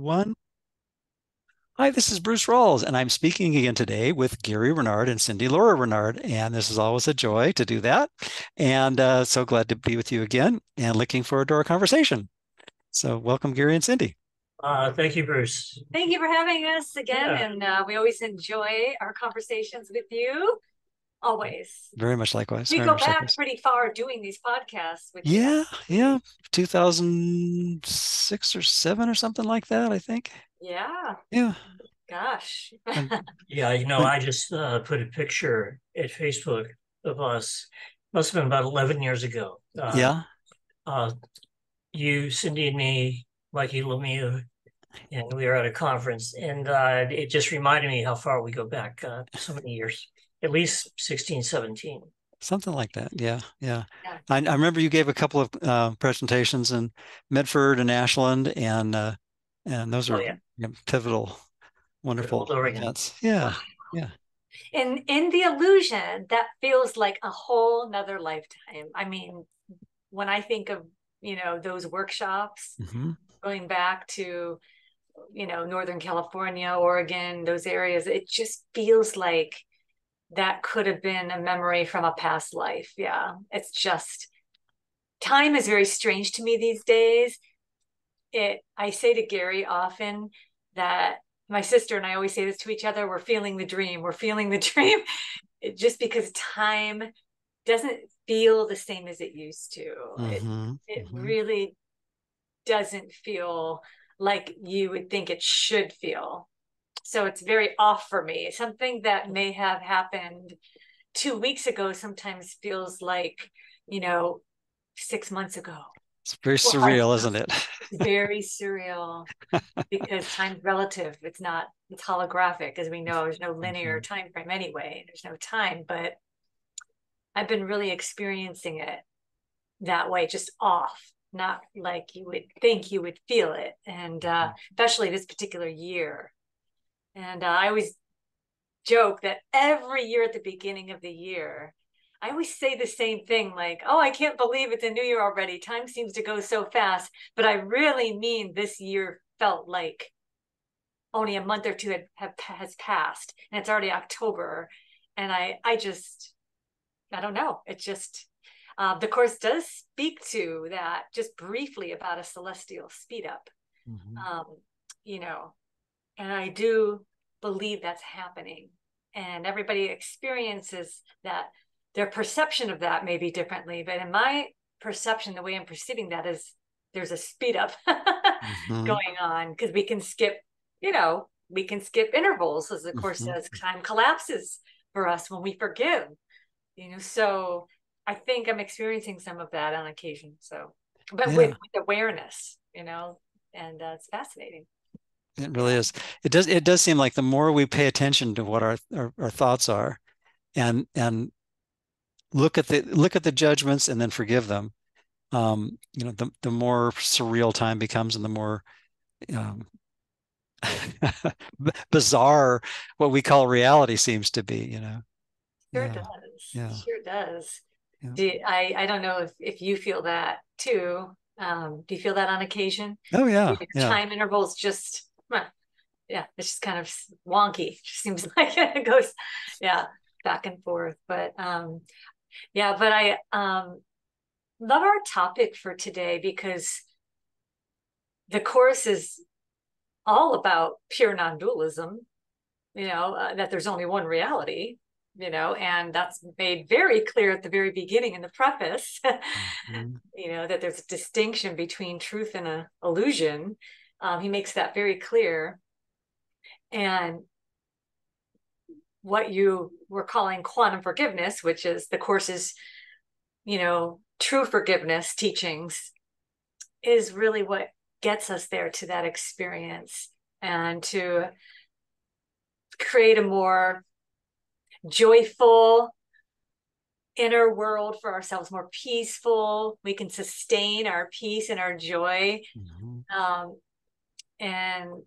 one. Hi, this is Bruce Rawles, and I'm speaking again today with Gary Renard and Cindy Lora Renard. And this is always a joy to do that. And uh, so glad to be with you again and looking forward to our conversation. So, welcome, Gary and Cindy. Uh, thank you, Bruce. Thank you for having us again. Yeah. And uh, we always enjoy our conversations with you. Always. Very much likewise. We very go back likewise. pretty far doing these podcasts with you. Yeah, yeah. 2006 or seven or something like that, I think. Yeah. Yeah. Gosh. Yeah, you know, I just uh, put a picture at Facebook of us. Must have been about 11 years ago. Uh, yeah. Uh, you, Cindy, and me, Mikey Lemieux, and we were at a conference, and uh, it just reminded me how far we go back uh, so many years, at least 16, 17. Something like that. Yeah, yeah. Yeah. I, I remember you gave a couple of uh, presentations in Medford and Ashland, and uh, and those Oh, are yeah. you know, pivotal, wonderful Pivotal Oregon. events. Yeah, Yeah. And in the illusion, that feels like a whole nother lifetime. I mean, when I think of, you know, those workshops, hmm going back to you know northern california oregon those areas it just feels like that could have been a memory from a past life yeah it's just time is very strange to me these days it i say to gary often that my sister and i always say this to each other we're feeling the dream we're feeling the dream It- just because time doesn't feel the same as it used to it hmm it Mhm. really doesn't feel like you would think it should feel. So it's very off for me. Something that may have happened two weeks ago sometimes feels like, you know, six months ago. It's very Well, surreal, isn't it? Very surreal because time's relative. It's not, it's holographic, as we know. There's no linear time frame anyway. There's no time, but I've been really experiencing it that way, just off, not like you would think you would feel it. And uh, especially this particular year. And uh, I always joke that every year at the beginning of the year, I always say the same thing like, oh, I can't believe it's a new year already. Time seems to go so fast. But I really mean this year felt like only a month or two had, have, has passed and it's already October. And I, I just, I don't know. It just, uh, the course does speak to that just briefly about a celestial speed up Mhm. um, you know, and I do believe that's happening. And everybody experiences that. Their perception of that may be differently, but in my perception, the way I'm perceiving that is there's a speed up Mhm. going on because we can skip, you know, we can skip intervals as the course Mhm. says. Time collapses for us when we forgive, you know. So I think I'm experiencing some of that on occasion. So, but with, with awareness, you know, and uh, it's fascinating. It really is. It does. It does seem like the more we pay attention to what our, our our thoughts are, and and look at the look at the judgments and then forgive them, um, you know, the the more surreal time becomes, and the more um, bizarre what we call reality seems to be. You know. Sure Yeah. does. yeah. Sure does. Yeah. Do, I, I don't know if, if you feel that too. Um, do you feel that on occasion? Oh yeah. Time intervals just, yeah, it's just kind of wonky. It just seems like it goes, yeah, back and forth. But um, yeah, but I um, love our topic for today because the course is all about pure non-dualism. You know uh, that there's only one reality. You know, and that's made very clear at the very beginning in the preface. Mhm. you know that there's a distinction between truth and a illusion um, he makes that very clear. And what you were calling quantum forgiveness which is the course's you know true forgiveness teachings is really what gets us there to that experience and to create a more joyful inner world for ourselves more peaceful. We can sustain our peace and our joy. Mhm. um, in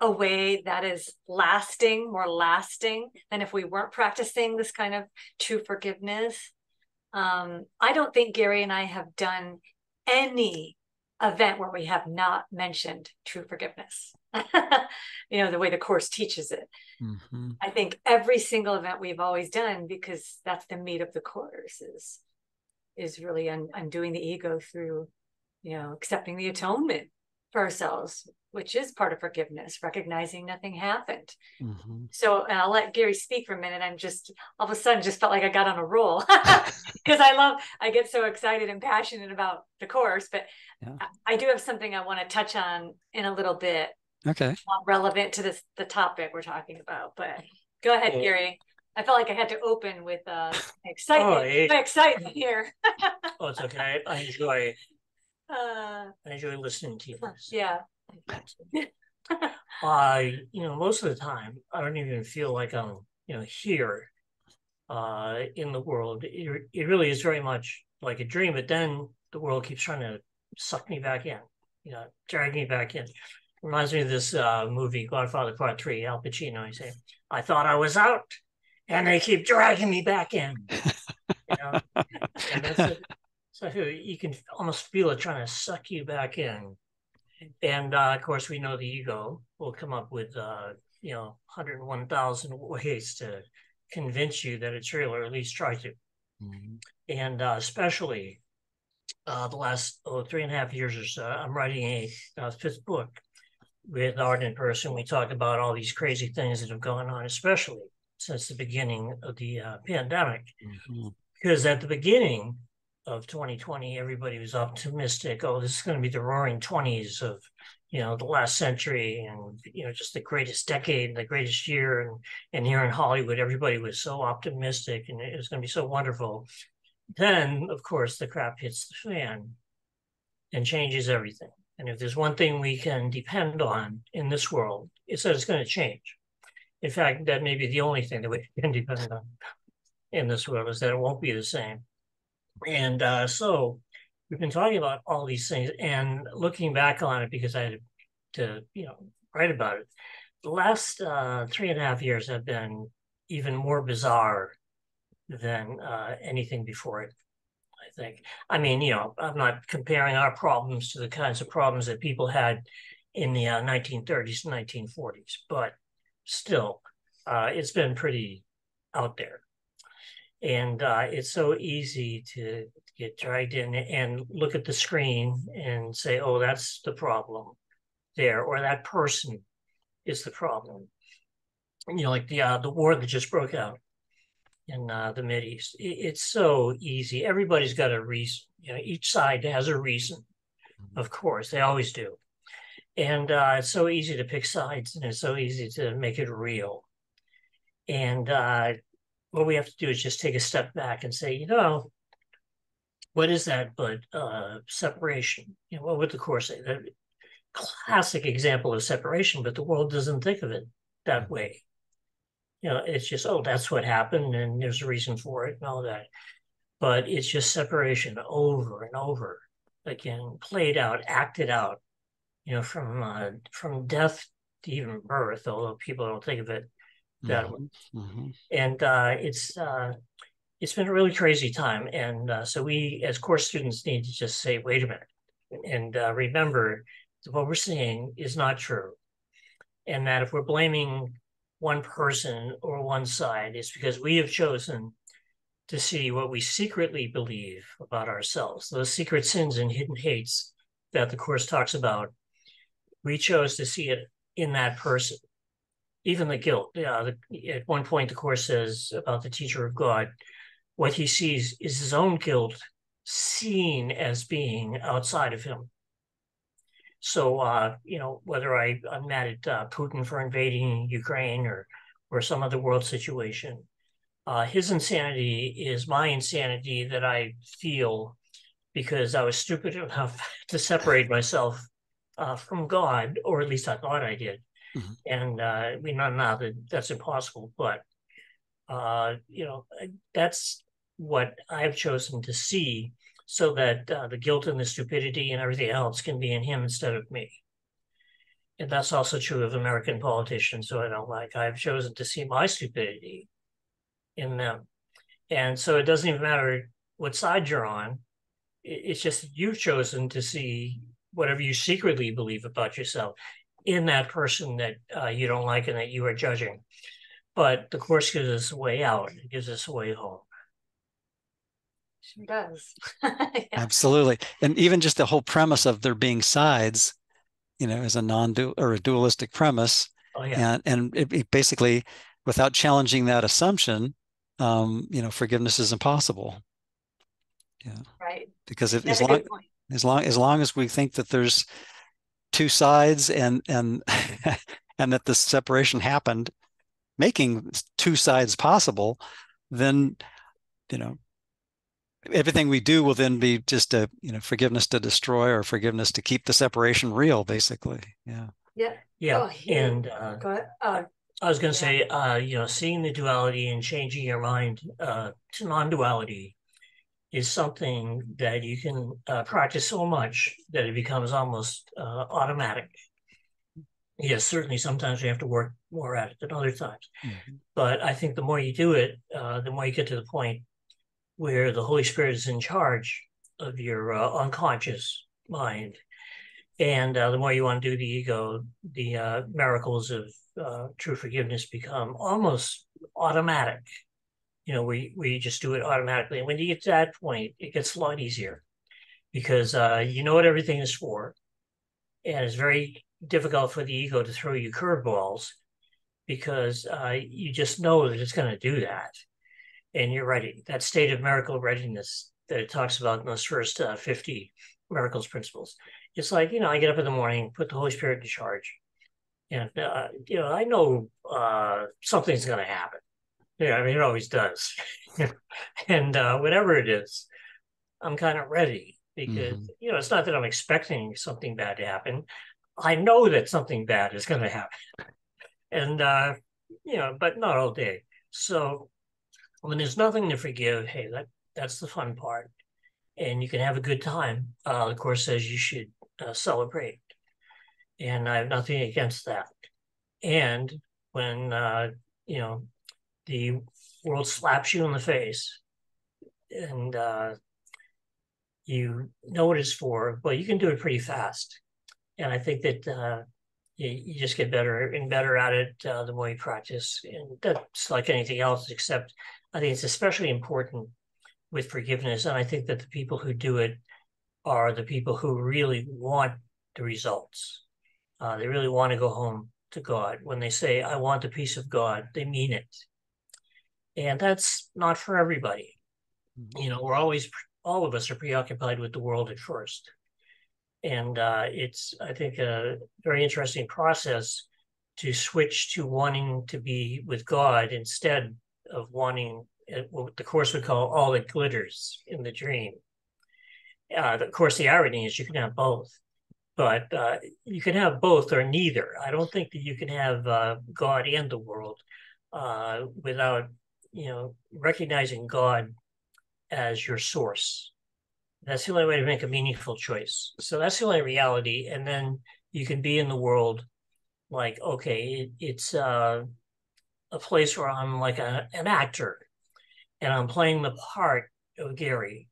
a way that is lasting more lasting than if we weren't practicing this kind of true forgiveness um, i don't think gary and i have done any event where we have not mentioned true forgiveness. you know, the way the course teaches it. Mm-hmm. I think every single event we've always done, because that's the meat of the course, is is really un- undoing the ego through, you know, accepting the atonement for ourselves, which is part of forgiveness, recognizing nothing happened. Mm-hmm. So I'll let Gary speak for a minute. I'm just all of a sudden just felt like I got on a roll because I love, I get so excited and passionate about the course. But yeah. I, I, do have something I want to touch on in a little bit. Okay. Not relevant to this the topic we're talking about, but go ahead, oh. Gary. I felt like I had to open with uh, excitement. Oh, it, my excitement here. oh, it's okay. I enjoy uh, I enjoy listening to you. Yeah. I, you know, most of the time, I don't even feel like I'm, you know, here uh, in the world. It, it really is very much like a dream, but then the world keeps trying to suck me back in, you know, drag me back in. Reminds me of this uh, movie, Godfather Part Three, Al Pacino. He said, "I thought I was out, and they keep dragging me back in." You know, and that's it. So you can almost feel it trying to suck you back in. And uh, of course, we know the ego will come up with, uh, you know, 101,000 ways to convince you that it's real, or at least try to. Mm-hmm. And uh, especially uh, the last oh, three and a half years or so, I'm writing a uh, fifth book with Arten and Pursah. We talk about all these crazy things that have gone on, especially since the beginning of the uh, pandemic. Mm-hmm. Because at the beginning, of 2020, everybody was optimistic. Oh, this is going to be the roaring 20s of, you know, the last century and, you know, just the greatest decade and the greatest year. And, and here in Hollywood, everybody was so optimistic and it was going to be so wonderful. Then, of course, the crap hits the fan and changes everything. And if there's one thing we can depend on in this world, it's that it's going to change. In fact, that may be the only thing that we can depend on in this world is that it won't be the same. And uh, so we've been talking about all these things and looking back on it because I had to, you know, write about it. The last uh, three and a half years have been even more bizarre than uh, anything before it. I think. I mean, you know, I'm not comparing our problems to the kinds of problems that people had in the 1930s uh, and 1940s, but still, uh, it's been pretty out there and uh, it's so easy to get dragged in and look at the screen and say, "Oh, that's the problem there," or that person is the problem. You know, like the uh, the war that just broke out in uh, the Mid East. It, it's so easy. Everybody's got a reason. You know, each side has a reason. Mm-hmm. Of course, they always do. And uh, it's so easy to pick sides, and it's so easy to make it real. And uh, what we have to do is just take a step back and say, you know, what is that but uh, separation? You know, what would the course say? That classic example of separation, but the world doesn't think of it that mm-hmm. way. You know, it's just, oh, that's what happened and there's a reason for it and all that. But it's just separation over and over again, played out, acted out, you know, from uh, from death to even birth, although people don't think of it that mm-hmm. Mm-hmm. And uh, it's uh, it's been a really crazy time. And uh, so we, as course students, need to just say, wait a minute, and uh, remember what we're seeing is not true, and that if we're blaming one person or one side, it's because we have chosen to see what we secretly believe about ourselves, those secret sins and hidden hates that the course talks about. We chose to see it in that person even the guilt. Yeah, the, at one point, the course says about the teacher of God, what he sees is his own guilt seen as being outside of him. So, uh, you know, whether I, I'm mad at uh, Putin for invading Ukraine or or some other world situation, uh, his insanity is my insanity that I feel because I was stupid enough to separate myself uh, from God, or at least I thought I did. Mm-hmm. And uh, we know now that that's impossible, but uh, you know that's what I've chosen to see, so that uh, the guilt and the stupidity and everything else can be in him instead of me. And that's also true of American politicians who I don't like. I've chosen to see my stupidity in them. And so it doesn't even matter what side you're on. It's just you've chosen to see whatever you secretly believe about yourself in that person that uh, you don't like and that you are judging. But the course gives us a way out. It gives us a way home. Sure does. yeah. Absolutely. And even just the whole premise of there being sides, you know, is a non-dual or a dualistic premise. Oh, yeah. And and it, it basically, without challenging that assumption, um, you know, forgiveness is impossible. Yeah. Right. Because if, as long as long as long as we think that there's two sides and and and that the separation happened, making two sides possible, then you know everything we do will then be just a you know forgiveness to destroy or forgiveness to keep the separation real basically yeah yeah yeah oh, and uh, go ahead. Uh, i was going to yeah. say uh, you know seeing the duality and changing your mind uh, to non-duality is something that you can uh, practice so much that it becomes almost uh, automatic yes certainly sometimes you have to work more at it than other times mm-hmm. but i think the more you do it the more you get to the point where the Holy Spirit is in charge of your uh, unconscious mind. And uh, the more you want to do the ego, the uh, miracles of uh, true forgiveness become almost automatic. You know, we, we just do it automatically. And when you get to that point, it gets a lot easier because uh, you know what everything is for. And it's very difficult for the ego to throw you curveballs because uh, you just know that it's going to do that and you're ready. That state of miracle readiness that it talks about in those first uh, 50 miracles principles. It's like, you know, I get up in the morning, put the Holy Spirit in charge. And, uh, you know, I know uh, something's going to happen. Yeah, I mean, it always does. and uh, whatever it is, I'm kind of ready because, mm-hmm. you know, it's not that I'm expecting something bad to happen. I know that something bad is going to happen. And, uh, you know, but not all day. So when there's nothing to forgive, hey, that that's the fun part, and you can have a good time. Uh, the course says you should uh, celebrate, and I have nothing against that. And when uh, you know the world slaps you in the face, and uh, you know what it's for, but you can do it pretty fast. And I think that uh, you, you, just get better and better at it uh, the more you practice. And that's like anything else, except I think it's especially important with forgiveness. And I think that the people who do it are the people who really want the results. Uh, they really want to go home to God. When they say, I want the peace of God, they mean it. And that's not for everybody. Mm-hmm. You know, we're always, all of us are preoccupied with the world at first. And uh, it's, I think, a very interesting process to switch to wanting to be with God instead of wanting uh, what the course would call all that glitters in the dream. Uh, of course, the irony is you can have both, but uh, you can have both or neither. I don't think that you can have uh, God and the world uh, without, you know, recognizing God as your source. That's the only way to make a meaningful choice. So that's the only reality, and then you can be in the world like, okay, it, it's uh, a place where I'm like a, an actor and I'm playing the part of Gary,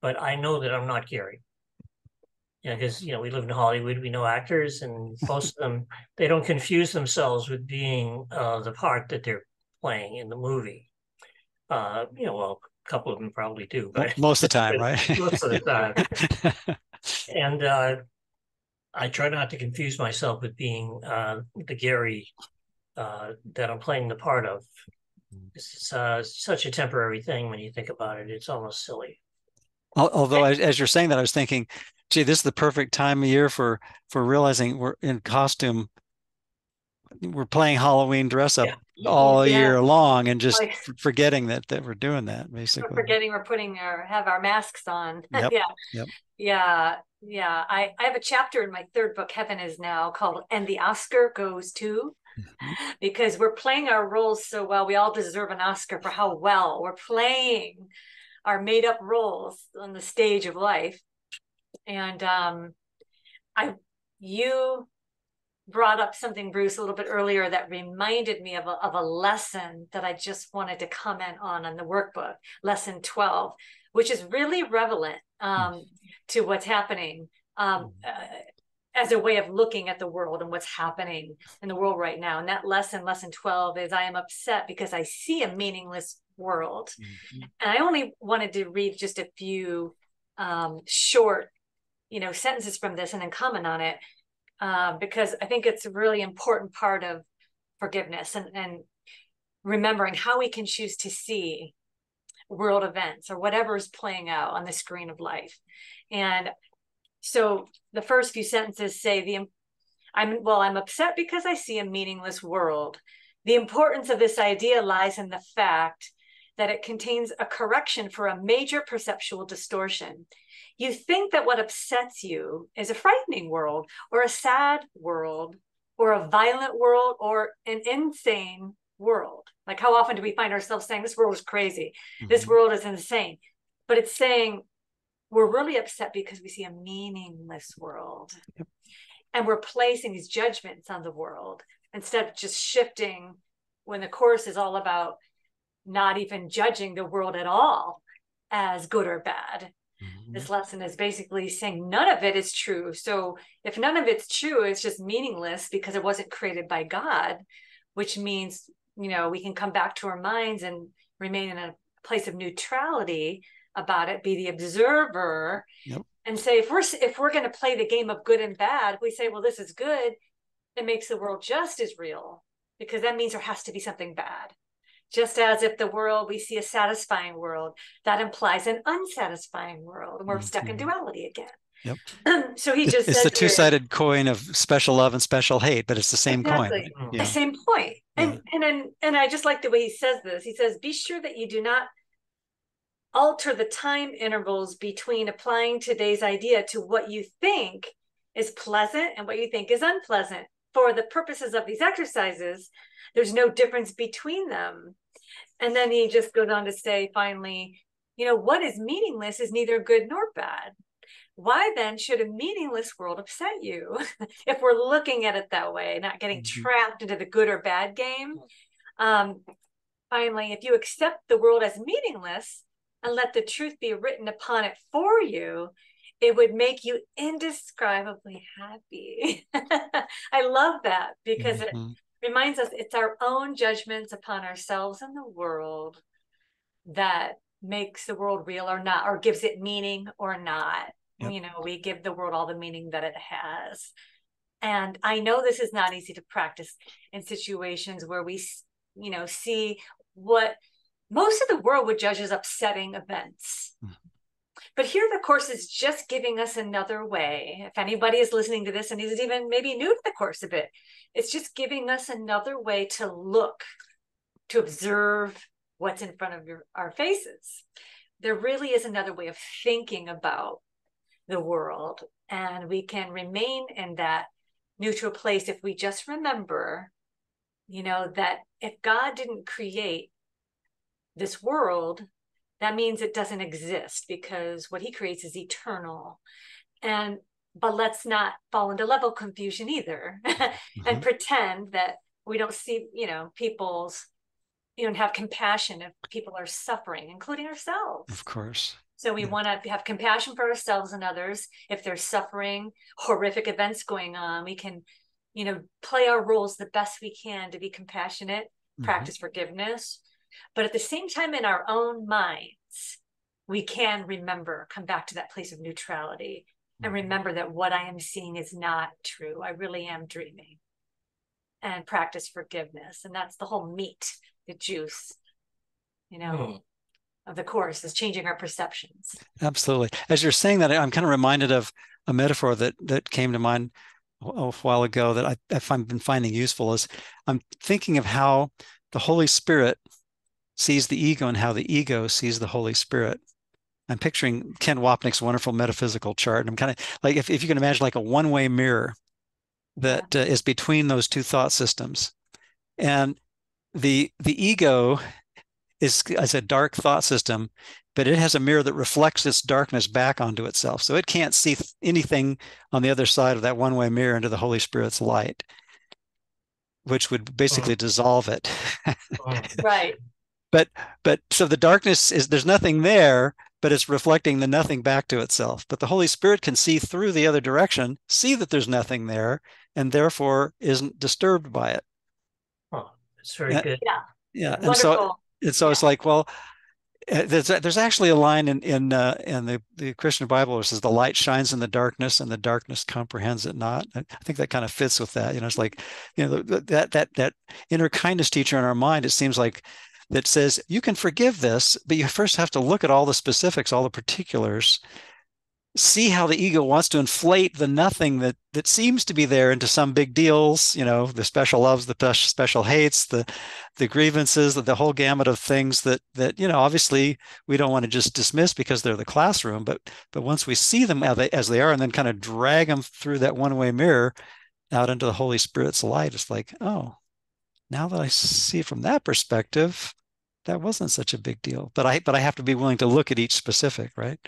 but I know that I'm not Gary. Because you know we live in Hollywood, we know actors, and most of them they don't confuse themselves with being uh, the part that they're playing in the movie. Uh, you know, well, a couple of them probably do, but most of the time, right? most of the time. and uh, I try not to confuse myself with being uh, the Gary uh, that I'm playing the part of. It's uh, such a temporary thing when you think about it. It's almost silly. Although, as you're saying that, I was thinking, gee, this is the perfect time of year for for realizing we're in costume. We're playing Halloween dress up yeah. all yeah. year long, and just yeah. forgetting that that we're doing that. Basically, we're forgetting we're putting our have our masks on. Yep. yeah, yep. yeah, yeah. I I have a chapter in my third book, Heaven is Now, called "And the Oscar Goes to." Mm-hmm. because we're playing our roles so well. We all deserve an Oscar for how well we're playing our made up roles on the stage of life. And um, I, you brought up something, Bruce, a little bit earlier that reminded me of a, of a lesson that I just wanted to comment on on the workbook, lesson 12, which is really relevant um, mm-hmm. to what's happening um, uh, as a way of looking at the world and what's happening in the world right now. And that lesson, lesson 12, is I am upset because I see a meaningless world. Mm-hmm. And I only wanted to read just a few um, short, you know, sentences from this and then comment on it uh, because I think it's a really important part of forgiveness and, and remembering how we can choose to see world events or whatever is playing out on the screen of life. And so the first few sentences say the I'm well, I'm upset because I see a meaningless world. The importance of this idea lies in the fact that it contains a correction for a major perceptual distortion. You think that what upsets you is a frightening world, or a sad world, or a violent world, or an insane world. Like, how often do we find ourselves saying, This world is crazy, mm-hmm. this world is insane? But it's saying, we're really upset because we see a meaningless world. Yep. And we're placing these judgments on the world instead of just shifting when the course is all about not even judging the world at all as good or bad. Mm-hmm. This lesson is basically saying none of it is true. So if none of it's true, it's just meaningless because it wasn't created by God, which means, you know, we can come back to our minds and remain in a place of neutrality about it, be the observer, yep. and say if we're if we're going to play the game of good and bad, we say, well, this is good. It makes the world just as real because that means there has to be something bad. Just as if the world we see a satisfying world, that implies an unsatisfying world, and we're mm-hmm. stuck in mm-hmm. duality again. Yep. so he just it's the two-sided coin of special love and special hate, but it's the same exactly. coin. Yeah. The same point. And yeah. and and and I just like the way he says this. He says, "Be sure that you do not alter the time intervals between applying today's idea to what you think is pleasant and what you think is unpleasant. For the purposes of these exercises, there's no difference between them. And then he just goes on to say, finally, you know, what is meaningless is neither good nor bad. Why then should a meaningless world upset you? if we're looking at it that way, not getting mm-hmm. trapped into the good or bad game. Um, finally, if you accept the world as meaningless, and let the truth be written upon it for you, it would make you indescribably happy. I love that because mm-hmm. it reminds us it's our own judgments upon ourselves and the world that makes the world real or not, or gives it meaning or not. Yep. You know, we give the world all the meaning that it has. And I know this is not easy to practice in situations where we, you know, see what most of the world would judge as upsetting events. Mm-hmm. But here, the course is just giving us another way. If anybody is listening to this and is even maybe new to the course a bit, it's just giving us another way to look, to observe what's in front of your, our faces. There really is another way of thinking about the world. And we can remain in that neutral place if we just remember, you know, that if God didn't create this world, that means it doesn't exist because what he creates is eternal. And but let's not fall into level confusion either mm-hmm. and pretend that we don't see, you know, people's, you know, have compassion if people are suffering, including ourselves. Of course. So we yeah. want to have compassion for ourselves and others. If there's suffering, horrific events going on, we can, you know, play our roles the best we can to be compassionate, mm-hmm. practice forgiveness, but at the same time, in our own minds, we can remember, come back to that place of neutrality and mm-hmm. remember that what I am seeing is not true. I really am dreaming and practice forgiveness. And that's the whole meat, the juice, you know. Mm. Of the course is changing our perceptions. Absolutely. As you're saying that, I'm kind of reminded of a metaphor that that came to mind a while ago that I, I've been finding useful. Is I'm thinking of how the Holy Spirit sees the ego and how the ego sees the Holy Spirit. I'm picturing Ken Wapnick's wonderful metaphysical chart. And I'm kind of like, if, if you can imagine like a one way mirror that uh, is between those two thought systems. And the, the ego is, as a dark thought system, but it has a mirror that reflects its darkness back onto itself. So it can't see anything on the other side of that one way mirror into the Holy Spirit's light, which would basically oh. dissolve it. oh. Right but but so the darkness is there's nothing there but it's reflecting the nothing back to itself. But the Holy Spirit can see through the other direction, see that there's nothing there, and therefore isn't disturbed by it. Oh, it's very Yeah. good. Yeah, and Wonderful. so and so Yeah. it's like, well, uh, there's there's actually a line in in uh, in the the Christian Bible where says the light shines in the darkness and the darkness comprehends it not. I I think that kind of fits with that. You know, it's like you know that that that inner kindness teacher in our mind. It seems like that says you can forgive this, but you first have to look at all the specifics, all the particulars, see how the ego wants to inflate the nothing that that seems to be there into some big deals you know the special loves the special hates the the grievances the, the whole gamut of things that that you know obviously we don't want to just dismiss because they're the classroom but but once we see them as they, are and then kind of drag them through that one way mirror out into the holy spirit's light it's like oh now that i see from that perspective that wasn't such a big deal but i but i have to be willing to look at each specific right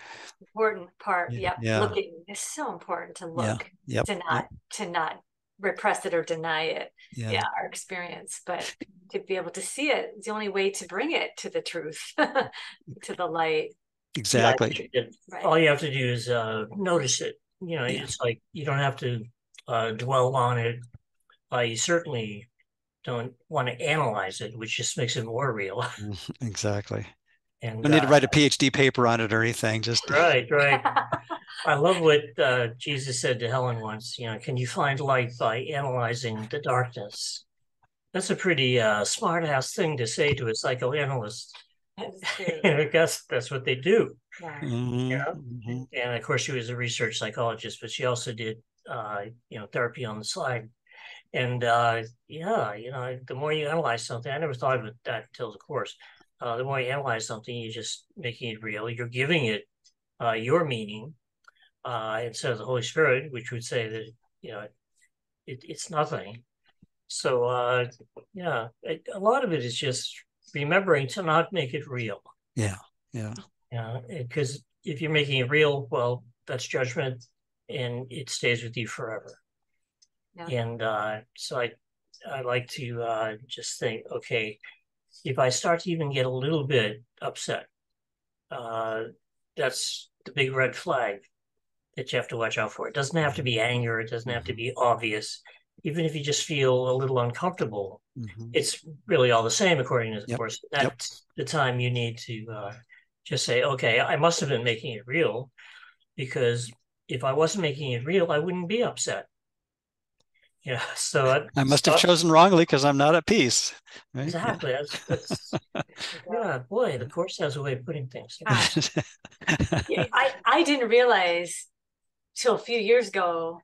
important part. Yeah, Yep. yeah. Looking is so important to Yeah, look, yep to yep, not to not repress it or deny it. yeah Yeah, our experience, but to be able to see it is the only way to bring it to the truth, to the light. exactly Yeah, Right. all you have to do is uh, notice it. You know, Yeah. it's like you don't have to uh, dwell on it. Uh, you certainly don't want to analyze it, which just makes it more real. Mhm, exactly And don't need to uh, write a phd paper on it or anything just right, right. I love what uh, Jesus said to Helen once. You know, can you find light by analyzing the darkness? That's a pretty uh, smart ass thing to say to a psychoanalyst. That's true. I guess that's what they do. Yeah. Mhm, Yeah. mhm. And of course, she was a research psychologist, but she also did, uh, you know, therapy on the side. And uh, yeah, you know, the more you analyze something, I never thought of it that until the course. Uh, the more you analyze something, you're just making it real. You're giving it uh, your meaning uh, instead of the Holy Spirit, which would say that you know it, it's nothing. So uh, yeah, it, a lot of it is just remembering to not make it real. yeah yeah Yeah, because if you're making it real, well, that's judgment, and it stays with you forever. Yeah. And uh, so I, I like to uh, just think, okay, if I start to even get a little bit upset, uh, that's the big red flag that you have to watch out for. It doesn't have to be anger. It doesn't have to be obvious. Even if you just feel a little uncomfortable, mhm. it's really all the same according to the Yep, course. yep. That's the time you need to uh, just say, okay, I must have been making it real because if I wasn't making it real, I wouldn't be upset. Yeah, so I, i must have chosen wrongly because i'm not at peace right exactly. That's, that's yeah, boy, the course has a way of putting things. Ah, Yeah, I, I didn't realize till a few years ago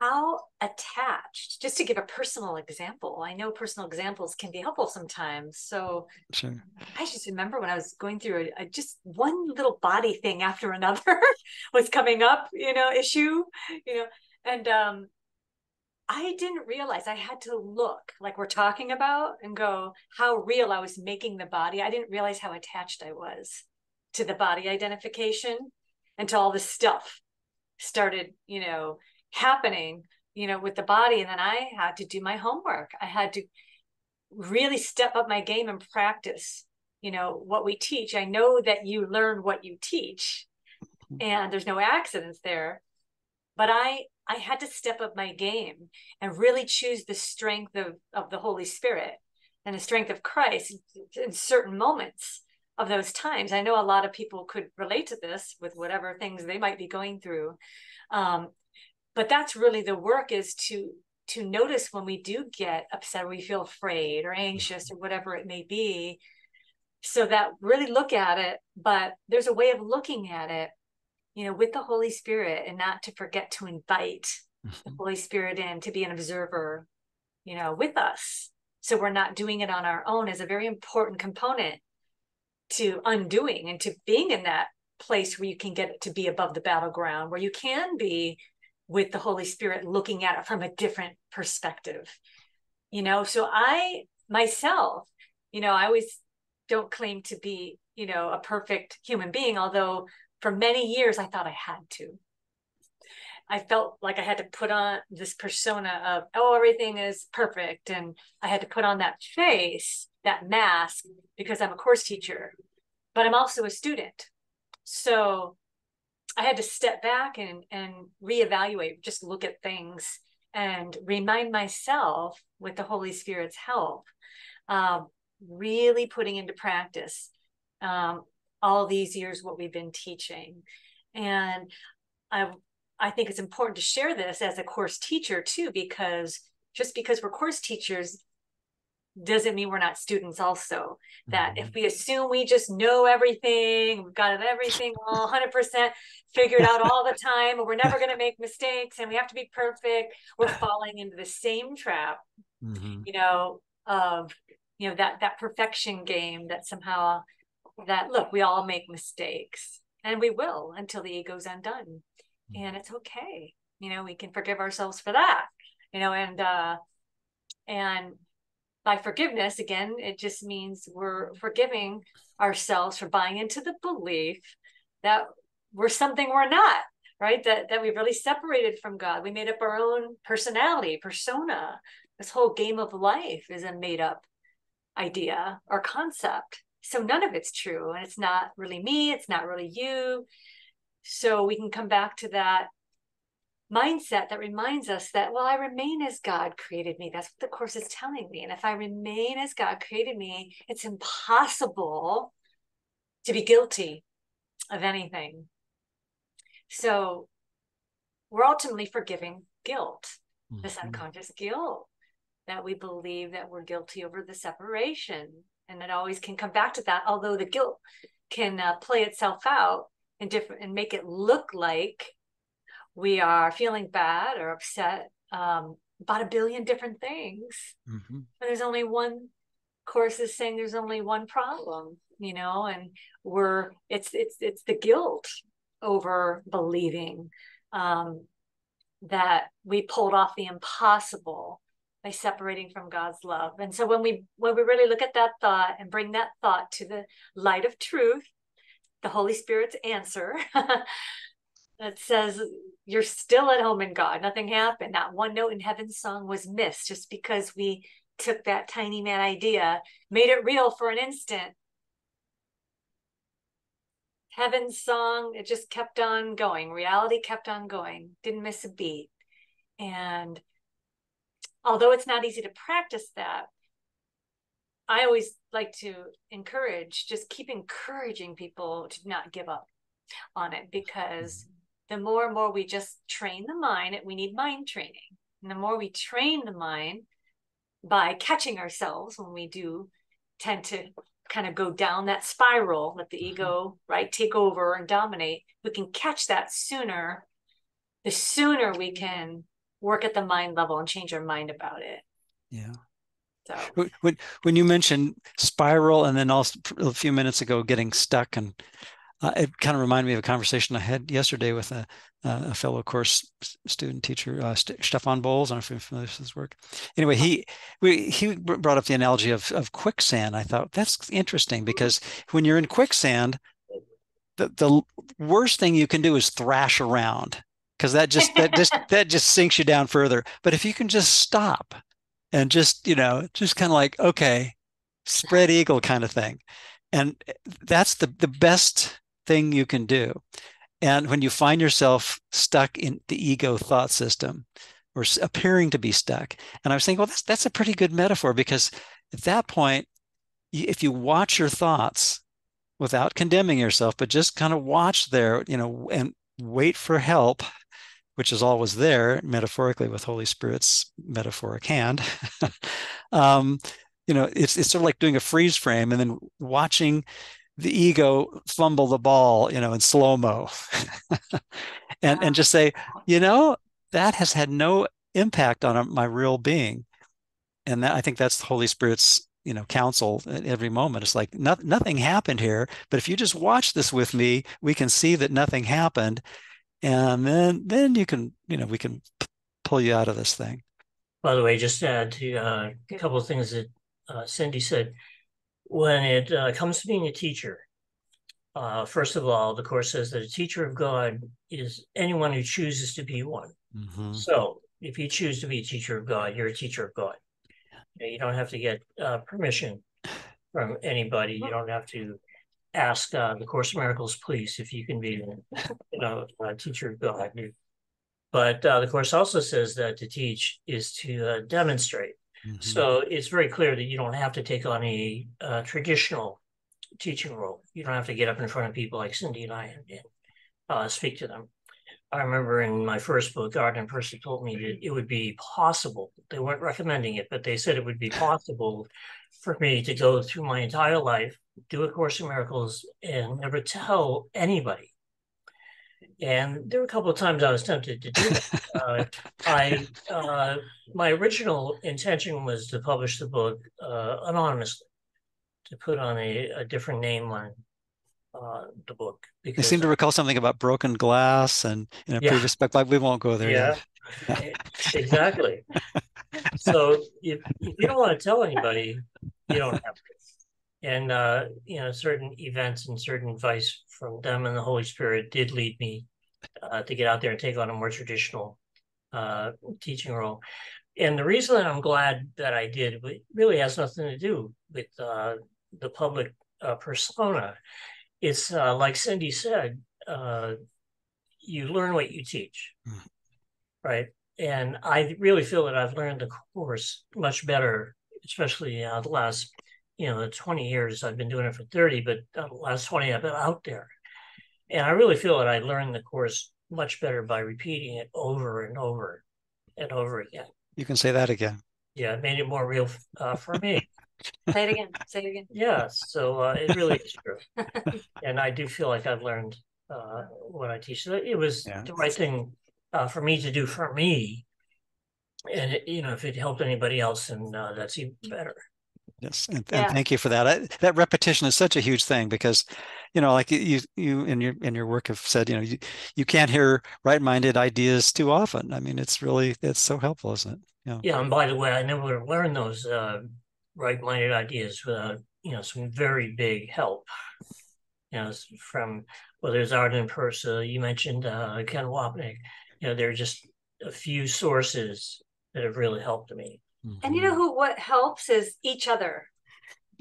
how attached, just to give a personal example, I know personal examples can be helpful sometimes. So sure I just remember when I was going through a, a just one little body thing after another was coming up, you know, issue, you know, and um I didn't realize I had to look like we're talking about and go how real I was making the body. I didn't realize how attached I was to the body identification and to all this stuff started, you know, happening, you know, with the body. And then I had to do my homework. I had to really step up my game and practice, you know, what we teach. I know that you learn what you teach mm-hmm. and there's no accidents there. But I I had to step up my game and really choose the strength of, of the Holy Spirit and the strength of Christ in certain moments of those times. I know a lot of people could relate to this with whatever things they might be going through. Um, but that's really the work is to to notice when we do get upset, or we feel afraid or anxious or whatever it may be, so that really look at it. But there's a way of looking at it, you know, with the Holy Spirit, and not to forget to invite the Mhm. Holy Spirit in to be an observer, you know, with us. So we're not doing it on our own is a very important component to undoing and to being in that place where you can get it to be above the battleground, where you can be with the Holy Spirit looking at it from a different perspective. You know, so I myself, you know, I always don't claim to be, you know, a perfect human being, although for many years I thought I had to. I felt like I had to put on this persona of, oh, everything is perfect. And I had to put on that face, that mask, because I'm a course teacher. but I'm also a student. So I had to step back and and reevaluate, just look at things and remind myself with the Holy Spirit's help, really putting into practice um, all these years what we've been teaching. And I I think it's important to share this as a course teacher too, because just because we're course teachers doesn't mean we're not students also that mm-hmm. if we assume we just know everything we've got everything all 100% figured out all the time and we're never going to make mistakes and we have to be perfect we're falling into the same trap mm-hmm. you know of you know that that perfection game that somehow that look we all make mistakes and we will until the ego's undone. Mm-hmm. and it's okay. You know we can forgive ourselves for that you know and uh and by forgiveness again it just means we're forgiving ourselves for buying into the belief that we're something we're not right? That that we've really separated from god. We made up our own personality persona. This whole game of life is a made up idea or concept so none of it's true and it's not really me it's not really you so we can come back to that mindset that reminds us that, well, I remain as God created me. That's what the Course is telling me. And if I remain as God created me, it's impossible to be guilty of anything. So we're ultimately forgiving guilt, mm-hmm. this unconscious guilt that we believe that we're guilty over the separation. And it always can come back to that, although the guilt can uh, play itself out and different and make it look like we are feeling bad or upset um, about a billion different things. Mm-hmm. But there's only one course is saying there's only one problem, you know, and we're it's it's it's the guilt over believing um, that we pulled off the impossible by separating from God's love. And so when we when we really look at that thought and bring that thought to the light of truth, the Holy Spirit's answer that says you're still at home in God. Nothing happened. That one note in heaven's song was missed just because we took that tiny mad idea, made it real for an instant. Heaven's song, it just kept on going. Reality kept on going. Didn't miss a beat. And although it's not easy to practice that, I always like to encourage, just keep encouraging people to not give up on it because the more and more we just train the mind, we need mind training. And the more we train the mind by catching ourselves when we do tend to kind of go down that spiral, let the mm-hmm. ego, right, take over and dominate, we can catch that sooner. The sooner we can work at the mind level and change our mind about it. Yeah. So when when you mentioned spiral and then also a few minutes ago getting stuck and uh, it kind of reminded me of a conversation I had yesterday with a, a fellow course student teacher, uh, Stefan Bowles. I don't know if you're familiar with his work. Anyway, he we, he brought up the analogy of, of quicksand. I thought that's interesting because when you're in quicksand, the, the worst thing you can do is thrash around because that just that just that just sinks you down further. But if you can just stop and just you know just kind of like okay, spread eagle kind of thing, and eh, that's the the best thing you can do. And when you find yourself stuck in the ego thought system or appearing to be stuck, and I was thinking, well, that's, that's a pretty good metaphor because at that point, if you watch your thoughts without condemning yourself, but just kind of watch there, you know, and wait for help, which is always there metaphorically with Holy Spirit's metaphoric hand. um, you know, it's it's sort of like doing a freeze frame and then watching the ego fumble the ball, you know, in slow mo, and and just say, you know, that has had no impact on my real being, and that, I think that's the Holy Spirit's you know counsel at every moment. It's like not, nothing happened here, but if you just watch this with me, we can see that nothing happened, and then then you can you know we can p- pull you out of this thing. By the way, just to add to uh, a couple of things that uh, Cindy said when it uh, comes to being a teacher, uh, first of all, the course says that a teacher of God is anyone who chooses to be one. Mm-hmm. So if you choose to be a teacher of God, you're a teacher of God. You, don't have to get uh, permission from anybody. You don't have to ask uh, the Course of Miracles, please, if you can be, you know, a teacher of God. But uh, the Course also says that to teach is to uh, demonstrate. Mm-hmm. So it's very clear that you don't have to take on a uh, traditional teaching role. You don't have to get up in front of people like Cindy and I and, and uh, speak to them. I remember in my first book, Arten Pursah told me that it would be possible. They weren't recommending it, but they said it would be possible for me to go through my entire life, do a Course in Miracles, and never tell anybody. And there were a couple of times I was tempted to do that. uh, I uh, my original intention was to publish the book uh, anonymously, to put on a, a different name on uh, the book. Because, I seem to recall something about broken glass and in a yeah. previous book, but we won't go there. Yeah, exactly. so if, if you don't want to tell anybody, you don't have to. And uh, you know, certain events and certain advice from them and the Holy Spirit did lead me uh, to get out there and take on a more traditional uh, teaching role. And the reason that I'm glad that I did really has nothing to do with uh, the public uh, persona it's uh, like Cindy said, uh, you learn what you teach, mm. right? And I really feel that I've learned the course much better, especially uh, the last, you know, the 20 years. I've been doing it for 30, but the last 20 I've been out there. And I really feel that I learned the course much better by repeating it over and over and over again. You can say that again. Yeah, it made it more real uh, for me. Say it again. Say it again. Yeah. So uh, it really is true. and I do feel like I've learned uh, what I teach. So it was yeah. the right thing uh, for me to do for me. And, it, you know, if it helped anybody else, and uh, that's even better. Yes, and, yeah. and, thank you for that. I, that repetition is such a huge thing because, you know, like you you in your in your work have said, you know, you, you can't hear right-minded ideas too often. I mean, it's really it's so helpful, isn't it? Yeah. Yeah, and by the way, I never learned those uh, right-minded ideas without you know some very big help. You know, from whether it's Arten Pursah, you mentioned uh, Ken Wapnick. You know, there are just a few sources that have really helped me. And you know who? What helps is each other.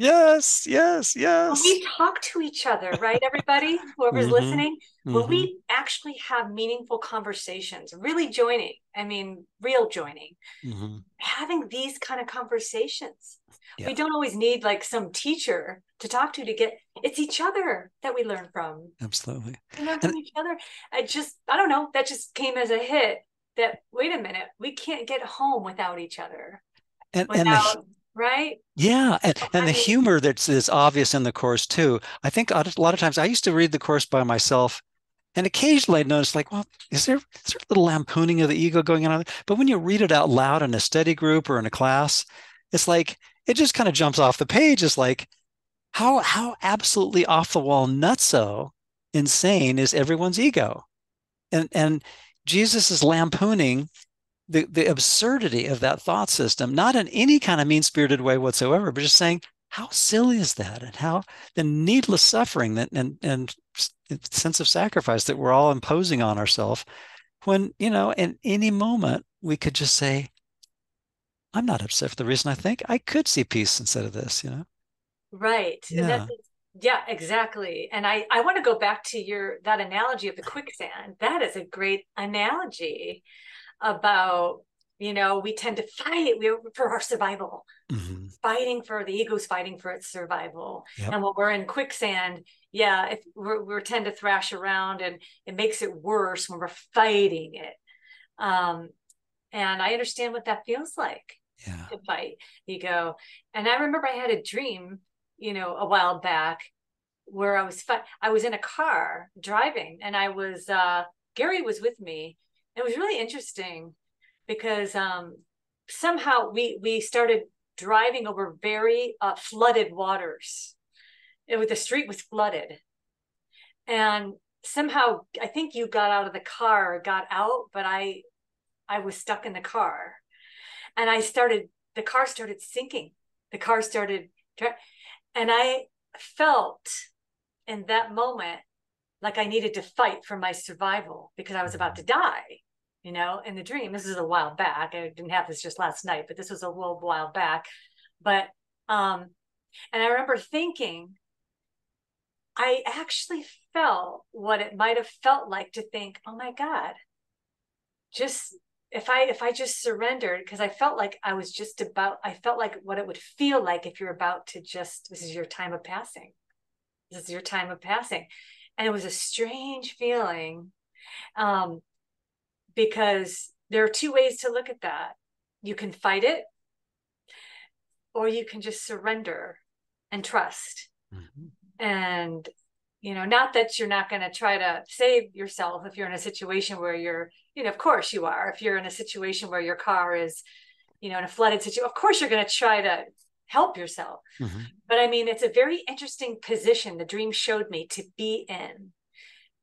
Yes, yes, yes. When we talk to each other, right? Everybody, whoever's mm-hmm. listening, mm-hmm. when we actually have meaningful conversations, really joining, I mean, real joining, mm-hmm. having these kind of conversations. Yeah. We don't always need like some teacher to talk to to get it's each other that we learn from. Absolutely. We learn from and, each other. I just, I don't know, that just came as a hit that wait a minute, we can't get home without each other. And, without, and the, right? Yeah, and, and the humor that's is obvious in the course too. I think a lot of times I used to read the course by myself, and occasionally I'd notice like, well, is there is there a little lampooning of the ego going on? But when you read it out loud in a study group or in a class, it's like it just kind of jumps off the page. It's like how how absolutely off the wall nutso insane is everyone's ego, and and Jesus is lampooning the, the absurdity of that thought system, not in any kind of mean spirited way whatsoever, but just saying, how silly is that? And how the needless suffering that and, and sense of sacrifice that we're all imposing on ourselves when, you know, in any moment we could just say, I'm not upset for the reason I think I could see peace instead of this, you know? Right. Yeah. yeah, exactly. And I, I want to go back to your that analogy of the quicksand. That is a great analogy about you know we tend to fight we, for our survival mm-hmm. fighting for the ego's fighting for its survival yep. and when we're in quicksand yeah if we're, we tend to thrash around and it makes it worse when we're fighting it um and i understand what that feels like yeah. to fight ego and i remember i had a dream you know a while back where i was fi- i was in a car driving and i was uh gary was with me it was really interesting because um, somehow we we started driving over very uh, flooded waters. It the street was flooded, and somehow I think you got out of the car, got out, but I I was stuck in the car, and I started the car started sinking. The car started, and I felt in that moment like I needed to fight for my survival because I was about to die, you know, in the dream. This is a while back. I didn't have this just last night, but this was a little while back. But um, and I remember thinking, I actually felt what it might have felt like to think, oh my God, just if I if I just surrendered, because I felt like I was just about, I felt like what it would feel like if you're about to just, this is your time of passing. This is your time of passing. And it was a strange feeling. Um, because there are two ways to look at that. You can fight it, or you can just surrender and trust. Mm-hmm and you know not that you're not going to try to save yourself if you're in a situation where you're you know of course you are if you're in a situation where your car is you know in a flooded situation of course you're going to try to help yourself mm-hmm. but i mean it's a very interesting position the dream showed me to be in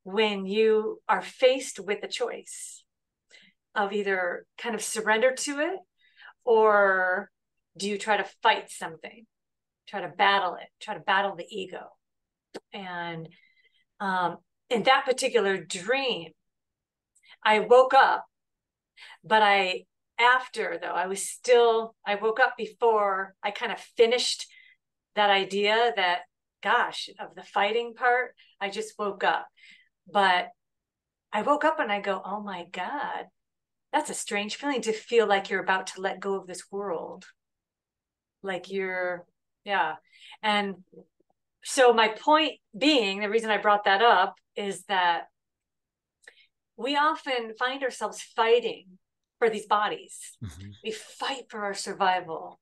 when you are faced with a choice of either kind of surrender to it or do you try to fight something try to battle it try to battle the ego and um, in that particular dream, I woke up, but I, after though, I was still, I woke up before I kind of finished that idea that, gosh, of the fighting part, I just woke up. But I woke up and I go, oh my God, that's a strange feeling to feel like you're about to let go of this world. Like you're, yeah. And so my point being the reason i brought that up is that we often find ourselves fighting for these bodies mm-hmm. we fight for our survival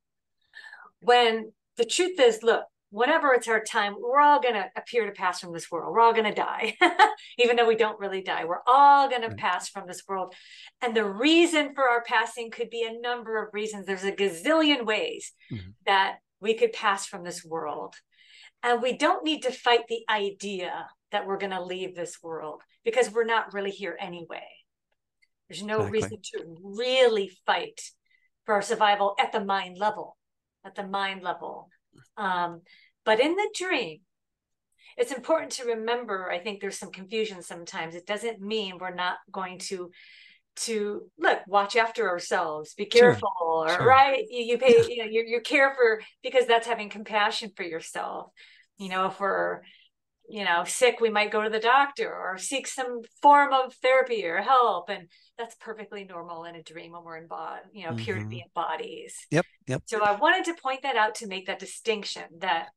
when the truth is look whenever it's our time we're all going to appear to pass from this world we're all going to die even though we don't really die we're all going right. to pass from this world and the reason for our passing could be a number of reasons there's a gazillion ways mm-hmm. that we could pass from this world and we don't need to fight the idea that we're going to leave this world because we're not really here anyway. There's no exactly. reason to really fight for our survival at the mind level, at the mind level. Um, but in the dream, it's important to remember. I think there's some confusion sometimes. It doesn't mean we're not going to to look watch after ourselves be careful sure. Or, sure. right you, you pay you know you, you care for because that's having compassion for yourself you know if we're you know sick we might go to the doctor or seek some form of therapy or help and that's perfectly normal in a dream when we're in body you know appear to be in bodies. Yep yep. So i wanted to point that out to make that distinction that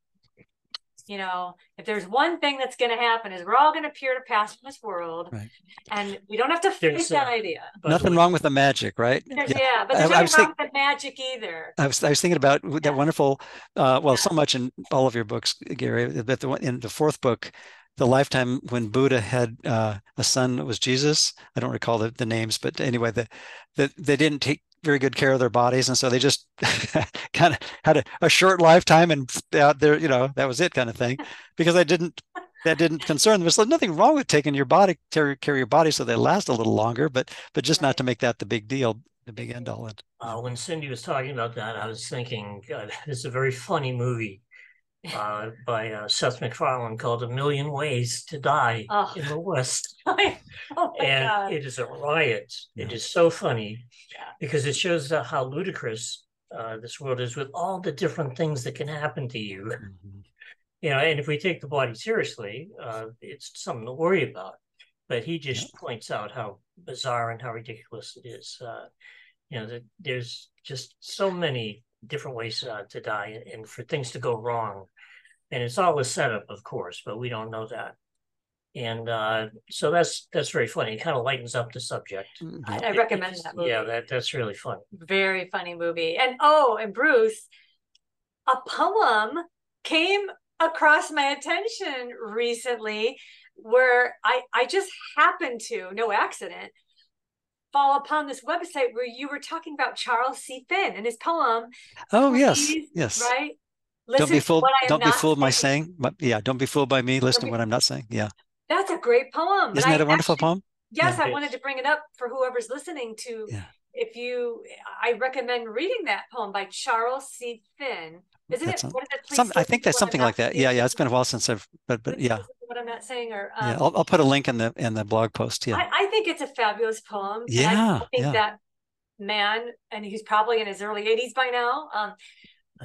you know if there's one thing that's going to happen is we're all going to appear to pass from this world right. and we don't have to face that uh, idea nothing wrong with the magic right yeah. yeah. but there's I, nothing I wrong with the magic either i was, I was thinking about yeah. that wonderful uh, well yeah. so much in all of your books gary but the, in the fourth book the lifetime when Buddha had uh, a son that was Jesus. I don't recall the, the names, but anyway, the, the they didn't take very good care of their bodies, and so they just kind of had a, a, short lifetime, and out there, you know, that was it, kind of thing. Because I didn't, that didn't concern them. There's nothing wrong with taking your body, carry, carry your body, so they last a little longer, but but just right. not to make that the big deal, the big end all. End. Uh, when Cindy was talking about that, I was thinking, God, it's a very funny movie uh, by uh, Seth MacFarlane called A Million Ways to Die oh. in the West. oh and God. it is a riot. It is so funny because it shows how ludicrous uh, this world is with all the different things that can happen to you. Mm-hmm. You know, and if we take the body seriously, uh, it's something to worry about. But he just yeah. points out how bizarre and how ridiculous it is. Uh, you know, that there's just so many different ways uh, to die and for things to go wrong. And it's all a setup, of course, but we don't know that. And uh, so that's that's very funny. It kind of lightens up the subject. Mm-hmm. I, I recommend that movie. Yeah, that that's really fun. Very funny movie. And oh, and Bruce, a poem came across my attention recently where I I just happened to, no accident, fall upon this website where you were talking about Charles C. Finn and his poem. Oh yes, yes. Right. Listen don't be fooled. Don't be fooled by saying. But yeah, don't be fooled by me. Listen to what I'm not saying. Yeah. That's a great poem. Isn't that a wonderful actually, poem? Yes, yeah. I wanted to bring it up for whoever's listening to. Yeah. If you, I recommend reading that poem by Charles C. Finn. Isn't it? What is it? Some, I think that's something like that. Yeah, yeah. It's been a while since I've, but but yeah. What I'm not saying, or um, yeah, I'll, I'll put a link in the in the blog post. Yeah. I, I think it's a fabulous poem. Yeah. I think yeah. that man, and he's probably in his early 80s by now. Um,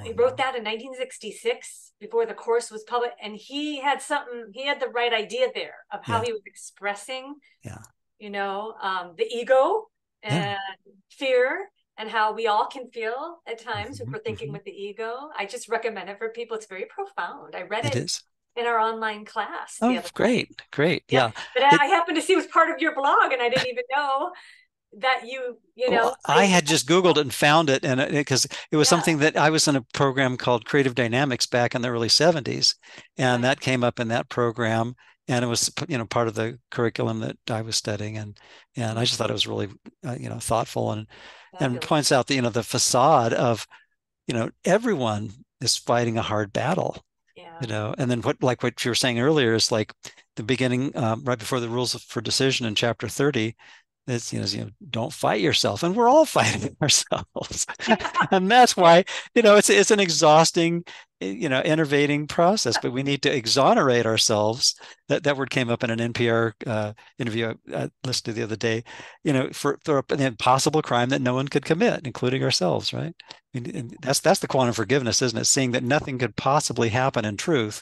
he wrote that in 1966 before the course was published and he had something he had the right idea there of how Yeah. he was expressing Yeah. you know um, the ego and fear and how we all can feel at times if Mhm, we're thinking mhm. with the ego i just recommend it for people it's very profound i read It it, is. in our online class Oh, great, great. Yeah. Yeah. but It- i happened to see it was part of your blog and i didn't even know that you you know Well, I had just Googled it and found it, and because it, was Yeah. something that I was in a program called Creative Dynamics back in the early 70s, and Right. that came up in that program, and it was you know part of the curriculum that I was studying, and and I just thought it was really uh, you know thoughtful and and points out that you know the facade of you know everyone is fighting a hard battle yeah. you know and then what like what you were saying earlier is like the beginning um, right before the rules for decision in chapter 30 it's you know, you know don't fight yourself and we're all fighting ourselves. And that's why you know it's it's an exhausting you know innovating process but we need to exonerate ourselves. That that word came up in an npr uh, interview I, listened to the other day you know for, for an impossible crime that no one could commit including ourselves right? And that's that's the quantum forgiveness isn't it? Seeing that nothing could possibly happen in truth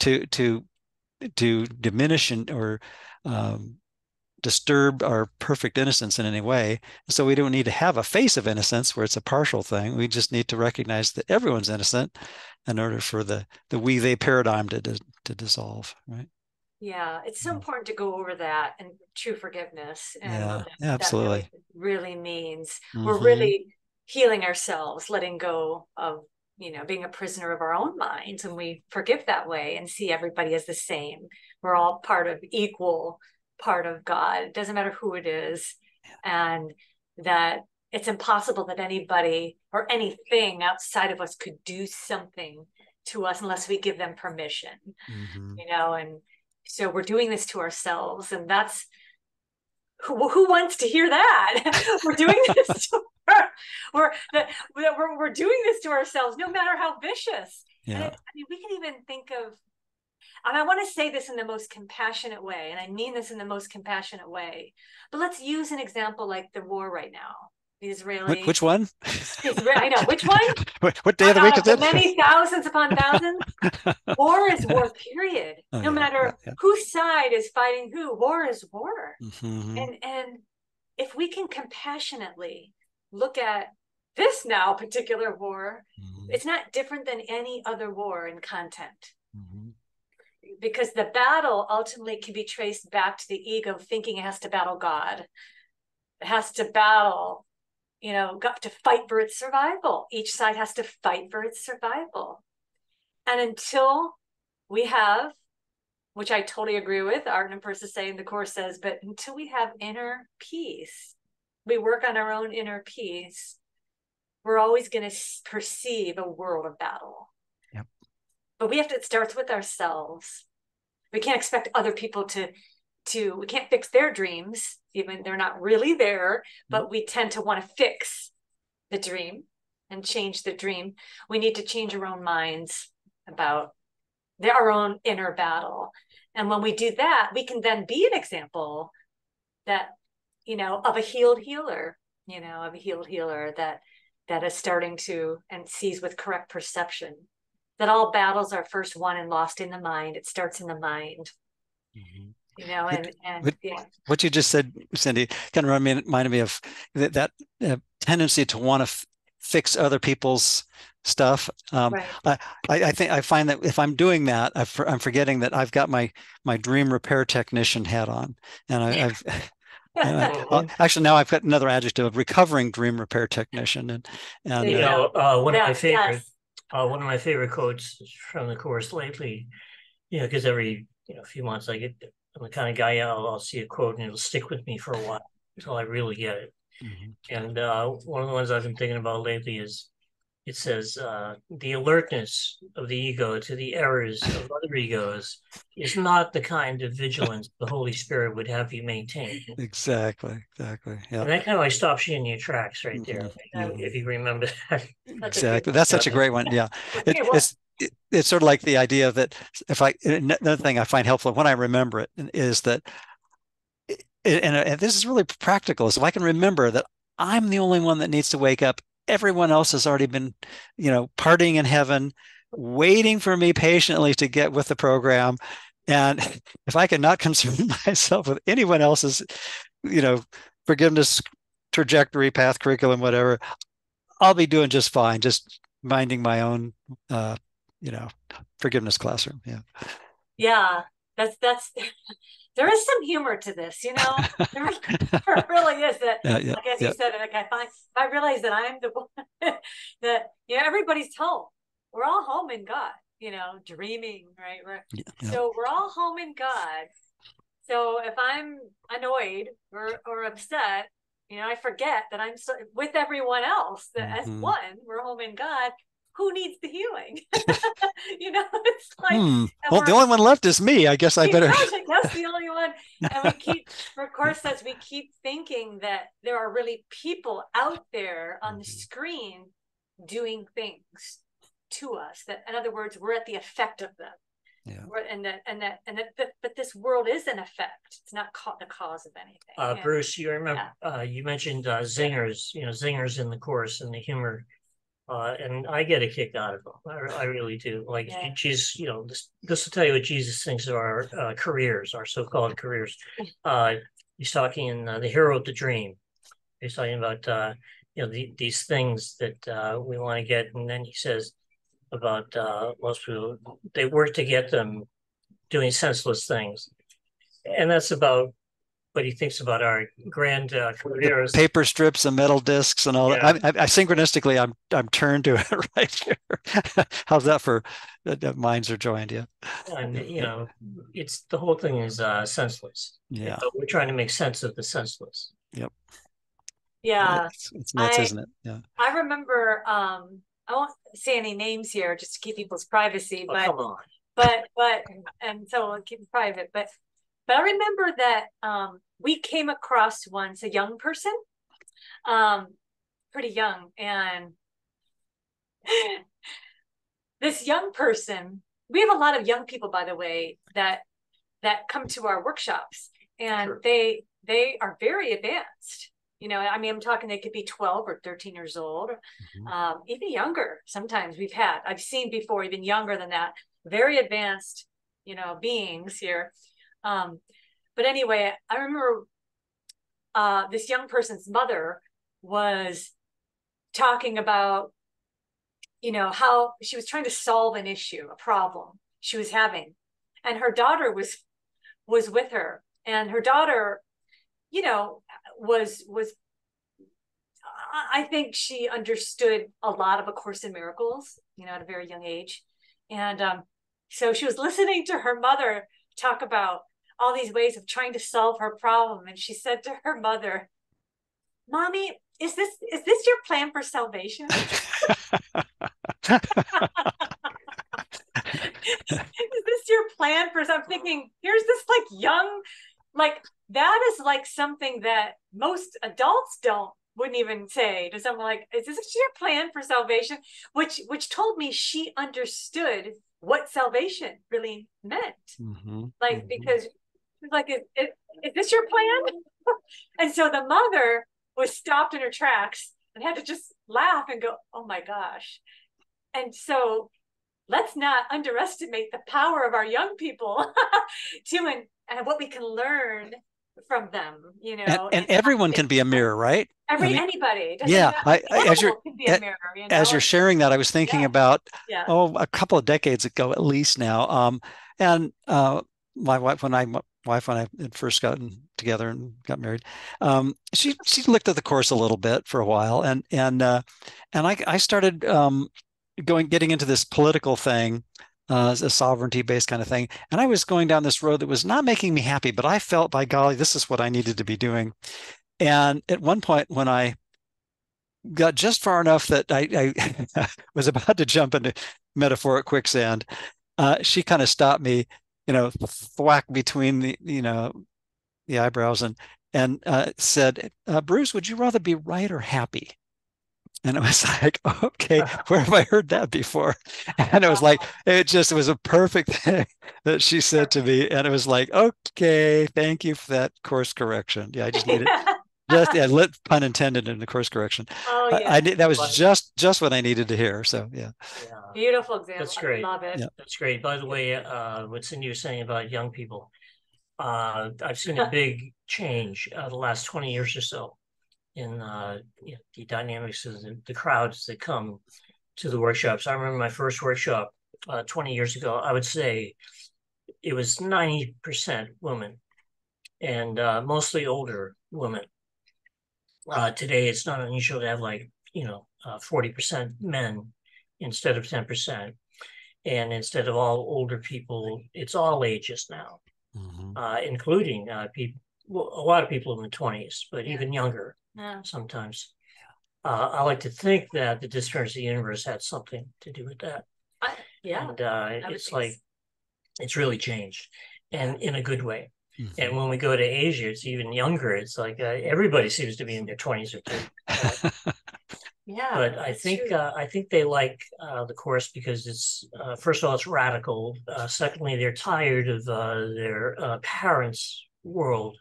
to to to diminish or um, disturb our perfect innocence in any way. So we don't need to have a face of innocence where it's a partial thing. We just need to recognize that everyone's innocent in order for the the we they paradigm to to, to dissolve. Right? Yeah, it's so important to go over that and true forgiveness and Yeah, that, yeah, that absolutely. really, means. We're Mhm. really healing ourselves, letting go of, you know, being a prisoner of our own minds and we forgive that way and see everybody as the same. We're all part of equal part of God. It doesn't matter who it is. And that it's impossible that anybody or anything outside of us could do something to us unless we give them permission Mhm. you know and so we're doing this to ourselves and that's who, who wants to hear that we're doing this to, we're, that we're we're doing this to ourselves no matter how vicious Yeah. i mean we can even think of and i want to say this in the most compassionate way and i mean this in the most compassionate way but let's use an example like the war right now the israeli Which, which one? I know which one What, day of the week uh, is it? many thousands upon thousands. war is war, period. Oh, no yeah, matter yeah, yeah. whose side is fighting who, war is war. Mhm. And and if we can compassionately look at this now particular war, Mhm. it's not different than any other war in content. Mhm. Because the battle ultimately can be traced back to the ego thinking it has to battle God. It has to battle you know, got to fight for its survival. Each side has to fight for its survival. And until we have, which I totally agree with, Arten and Pursah say in the course says, but until we have inner peace, we work on our own inner peace, we're always going to perceive a world of battle. But we have to, it starts with ourselves. We can't expect other people to to we can't fix their dreams. Even they're not really there but we tend to want to fix the dream and change the dream. We need to change our own minds about their our own inner battle. And when we do that we can then be an example that you know of a healed healer you know of a healed healer that that is starting to and sees with correct perception that all battles are first won and lost in the mind it starts in the mind Mhm. you know and and But- yeah what you just said, Cindy, kind of reminded reminded me of that, that uh, tendency to want to f- fix other people's stuff. Um, right I, I think I find that if I'm doing that, I for, I'm forgetting that I've got my my dream repair technician hat on, and I, I've and I, well, actually now I've got another adjective: of recovering dream repair technician, and and You uh, know, uh, one of my Yes, favorite, yes. Uh, one of my favorite quotes from the course lately, you know, because every you know few months I get, I'm the kind of guy I'll, I'll see a quote and it'll stick with me for a while until I really get it. Mhm. And uh, one of the ones I've been thinking about lately is it says uh, the alertness of the ego to the errors of other egos is not the kind of vigilance the Holy Spirit would have you maintain. exactly, exactly, yeah, And that kind of like stops you in your tracks right there, Mhm, uh, mhm. if you remember that. exactly. That's such a great one. Yeah, it, Okay, well- it's it, it's sort of like the idea that if I another thing I find helpful when I remember it is that and, and this is really practical is if I can remember that I'm the only one that needs to wake up everyone else has already been, you know, partying in heaven, waiting for me patiently to get with the program. And if I cannot concern myself with anyone else's, you know, forgiveness trajectory, path, curriculum, whatever, I'll be doing just fine, just minding my own, uh, you know, forgiveness classroom. Yeah. Yeah, that's that's there is some humor to this, you know. There, there really is that. Yeah, yeah, like as yeah. you said, like I find I realize that I'm the one that you know everybody's home. We're all home in God, you know, dreaming, right? We're. So we're all home in God. So if I'm annoyed or or upset, you know, I forget that I'm so, with everyone else. That as Mhm. one, we're home in God. Who needs the healing? you know, it's like Hmm. Well, the only one left is me. I guess I better. gosh, I guess the only one. And we keep, of course, as we keep thinking that there are really people out there on the Mhm. screen doing things to us. That, in other words, we're at the effect of them. Yeah. And that, and that, and that, but, but this world is an effect. It's not ca- the cause of anything. Uh, And- Bruce, you remember, uh, you mentioned, uh, zingers, you know, zingers in the course and the humor. Uh, and I get a kick out of them. I, I really do. Like, Yeah. Jesus, you know, this, this will tell you what Jesus thinks of our, uh, careers, our so-called careers. Uh, he's talking in uh, The Hero of the Dream. He's talking about, uh, you know, the, these things that, uh, we want to get. And then he says about, uh, most people, they work to get them doing senseless things. And that's about what he thinks about our grand uh, careers. paper strips and metal discs and all Yeah. that. I, I, I synchronistically, I'm I'm turned to it right here. How's that for uh, minds are joined? Yeah, and you know, it's the whole thing is uh, senseless. yeah. But we're trying to make sense of the senseless. Yep. Yeah. It's, it's nuts, I- isn't it? Yeah. I remember, um, I won't say any names here just to keep people's privacy, Oh, but come on. but but and so I'll keep it private but but i remember that um we came across once a young person um pretty young and this young person we have a lot of young people by the way that that come to our workshops and Sure. they they are very advanced you know i mean i'm talking they could be 12 or 13 years old Mhm. um, even younger sometimes we've had i've seen before even younger than that very advanced you know beings here um, but anyway i remember uh, this young person's mother was talking about you know how she was trying to solve an issue a problem she was having and her daughter was was with her and her daughter you know was was I- think she understood a lot of A Course in Miracles, you know, at a very young age. And um, so she was listening to her mother talk about all these ways of trying to solve her problem. And she said to her mother, Mommy, is this is this your plan for salvation? is this your plan for I'm thinking, here's this like young, like that is like something that most adults don't wouldn't even say to someone like, is this your plan for salvation? Which which told me she understood what salvation really meant. Mhm, Like mhm. because she was like, is, is, is this your plan? and so the mother was stopped in her tracks and had to just laugh and go, oh my gosh. And so let's not underestimate the power of our young people to and, and what we can learn from them, you know. and, and everyone can be a mirror, right? every I mean, anybody. doesn't yeah. I- I- as you're- can be a mirror, you know? As you're sharing that, I was thinking Yeah. about yeah. oh, a couple of decades ago at least now. Um, and uh, my wife, when I wife when I had first gotten together and got married, um, she she looked at the course a little bit for a while, and and uh, and I I started um, going getting into this political thing. Uh, a sovereignty based kind of thing. And I was going down this road that was not making me happy, but I felt by golly, this is what I needed to be doing. And at one point, when I got just far enough that I, I was about to jump into metaphoric quicksand, uh, she kind of stopped me, you know, thwack between the, you know, the eyebrows and and uh, said, uh, "Bruce, would you rather be right or happy?" And it was like, okay, where have I heard that before? And it was like, it just it was a perfect thing that she said to me, and it was like, okay, thank you for that course correction. Yeah, I just needed just yeah, lit pun intended in the course correction. Oh yeah, I did that was But- just just what I needed to hear. So yeah. Yeah. beautiful example. That's great. I love it. Yeah. That's great. By the way, uh, what Cindy was saying about young people, uh, I've seen a big change uh, the last twenty years or so in uh, you know, the dynamics of the, the crowds that come to the workshops. I remember my first workshop uh, twenty years ago. I would say it was ninety percent women, and uh, mostly older women. Uh, today, it's not unusual to have like you know uh, forty percent men instead of ten percent and instead of all older people, it's all ages now, Mhm. uh, including uh, people, well, a lot of people in the twenties, but Yeah. even younger Yeah. sometimes. Uh, I like to think that the disappearance of the universe had something to do with that, I- yeah. and uh, it's like so. it's really changed, and in a good way. Mhm. And when we go to Asia, it's even younger. It's like uh, everybody seems to be in their twenties or two. Yeah. but I think uh, I think they like uh, the course because it's uh, first of all it's radical. Uh, secondly, they're tired of uh, their uh, parents' world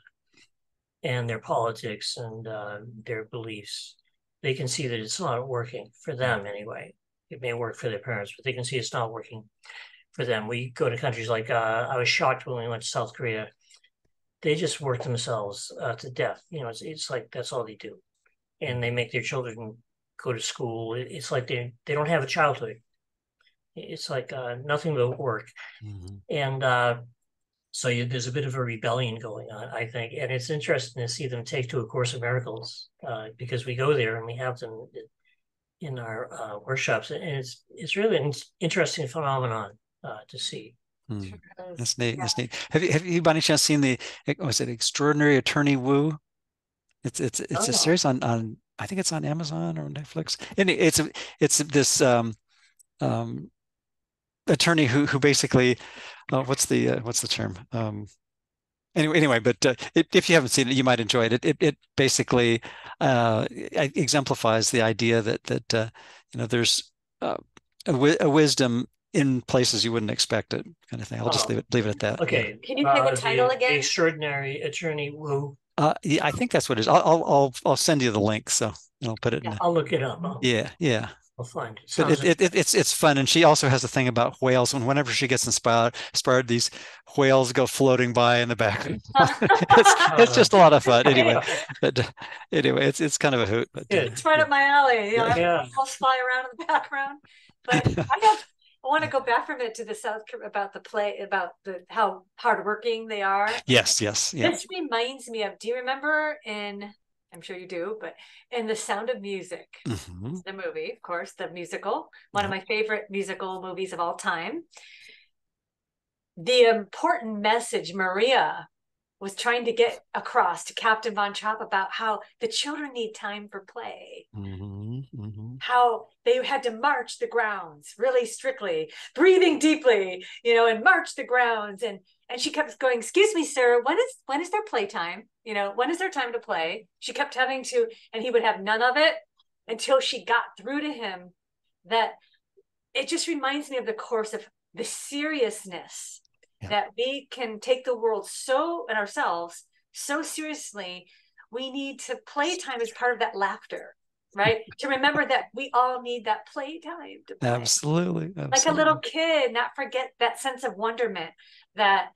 and their politics and uh, their beliefs. They can see that it's not working for them anyway. It may work for their parents, but they can see it's not working for them. We go to countries like uh, I was shocked when we went to South Korea. They just work themselves uh, to death. You know, it's it's like that's all they do, and they make their children go to school. It's like they they don't have a childhood. It's like uh, nothing but work, Mhm. and uh, so you, there's a bit of a rebellion going on, I think, and it's interesting to see them take to a Course of Miracles uh, because we go there and we have them in our uh, workshops, and it's it's really an interesting phenomenon uh, to see. Hmm. That's neat. Yeah. That's neat. Have you have you by any chance seen the was it Extraordinary Attorney Woo? It's it's it's a Oh. series on on I think it's on Amazon or Netflix. And it's a- it's this um um attorney who who basically uh, what's the uh, what's the term? Um anyway anyway but uh, it, if you haven't seen it you might enjoy it it it, it basically uh exemplifies the idea that that uh, you know there's uh, a, wi- a wisdom in places you wouldn't expect it kind of thing i'll just Oh. leave it leave it at that yeah. Okay, Can you say the uh, title again? Extraordinary Attorney Woo. Uh, yeah, I think that's what it is. I'll, I'll, I'll, I'll send you the link. So I'll put it in. Yeah. The, I'll look it up. I'll, yeah, yeah. I'll find it. But Sounds it, it, it, it's, it's fun. And she also has a thing about whales. And whenever she gets inspired, inspired, these whales go floating by in the background. it's, it's just a lot of fun. Anyway, but anyway, it's, it's kind of a hoot. But uh, It's right up my alley. You know, Yeah. Animals fly around in the background. But I have I want to go back from it to the South about the play about the how hardworking they are. yes, yes, yeah. This reminds me of. Do you remember in? I'm sure you do, but in The Sound of Music, Mhm. the movie, of course, the musical, one of my favorite musical movies of all time. The important message Maria was trying to get across to Captain Von Trapp about how the children need time for play, Mhm, mhm. How they had to march the grounds really strictly, breathing deeply, you know, and march the grounds. And and she kept going, "Excuse me, sir, when is when is their playtime? You know, when is their time to play?" She kept having to, and he would have none of it until she got through to him that it just reminds me of the course of the seriousness Yeah. that we can take the world so and ourselves so seriously we need to playtime as part of that laughter right to remember that we all need that playtime to play. Absolutely, like a little kid not forget that sense of wonderment that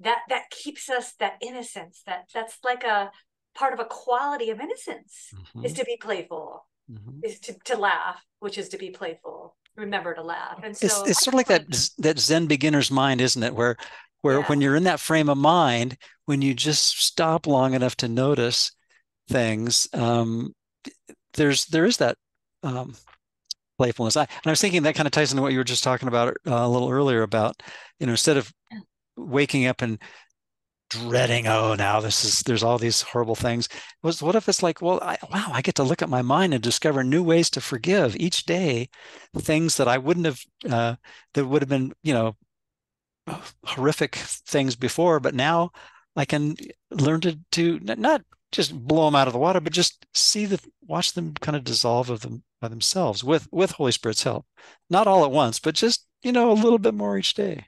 that that keeps us that innocence that that's like a part of a quality of innocence is Mhm, to be playful mhm. is to, to laugh which is to be playful remember to laugh and so It's it's sort of like that that Zen beginner's mind, isn't it? Where where Yeah. when you're in that frame of mind, when you just stop long enough to notice things, um, there's there is that um, playfulness. I, and I was thinking that kind of ties into what you were just talking about uh, a little earlier about, you know, instead of waking up and dreading, oh, now this is there's all these horrible things. Was what if it's like, well, I, wow, I get to look at my mind and discover new ways to forgive each day, things that I wouldn't have uh, that would have been, you know, horrific things before, but now I can learn to to not just blow them out of the water, but just see the watch them kind of dissolve of them by themselves with with Holy Spirit's help. Not all at once, but just you know a little bit more each day.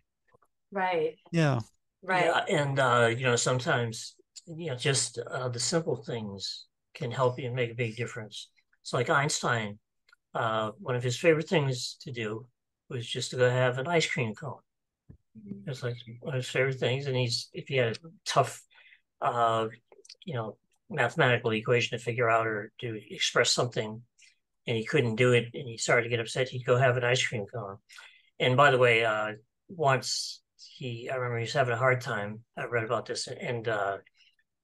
right Yeah. right Yeah, and uh, you know, sometimes you know, just uh, the simple things can help you and make a big difference. It's like Einstein. Uh, one of his favorite things to do was just to go have an ice cream cone. It's like one of his favorite things. And he's if he had a tough, uh, you know, mathematical equation to figure out or to express something, and he couldn't do it, and he started to get upset, he'd go have an ice cream cone. And by the way, uh, once he, I remember he was having a hard time. I read about this, and uh,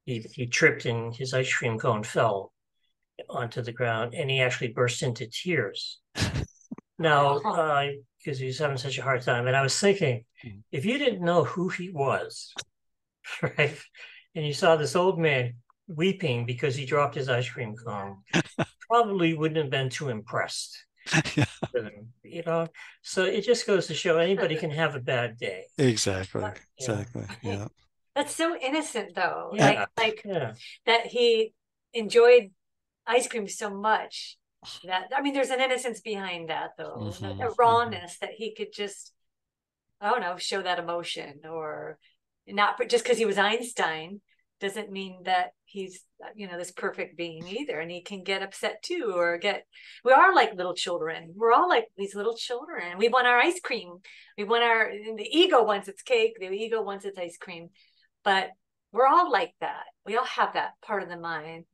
he he tripped and his ice cream cone fell onto the ground, and he actually burst into tears. now, because uh, he was having such a hard time, and I was thinking, mm-hmm. if you didn't know who he was, right, and you saw this old man weeping because he dropped his ice cream cone, probably wouldn't have been too impressed. yeah. You know, so it just goes to show anybody can have a bad day. Exactly. Exactly. Yeah. That's so innocent, though. Yeah. Like, like yeah. that he enjoyed ice cream so much that I mean, there's an innocence behind that, though, mm-hmm. a mm-hmm. rawness mm-hmm. that he could just, I don't know, show that emotion or not just because he was Einstein doesn't mean that he's you know this perfect being either? And he can get upset too or get we are like little children. We're all like these little children. We want our ice cream. We want our the ego wants its cake. The ego wants its ice cream. But we're all like that. We all have that part of the mind.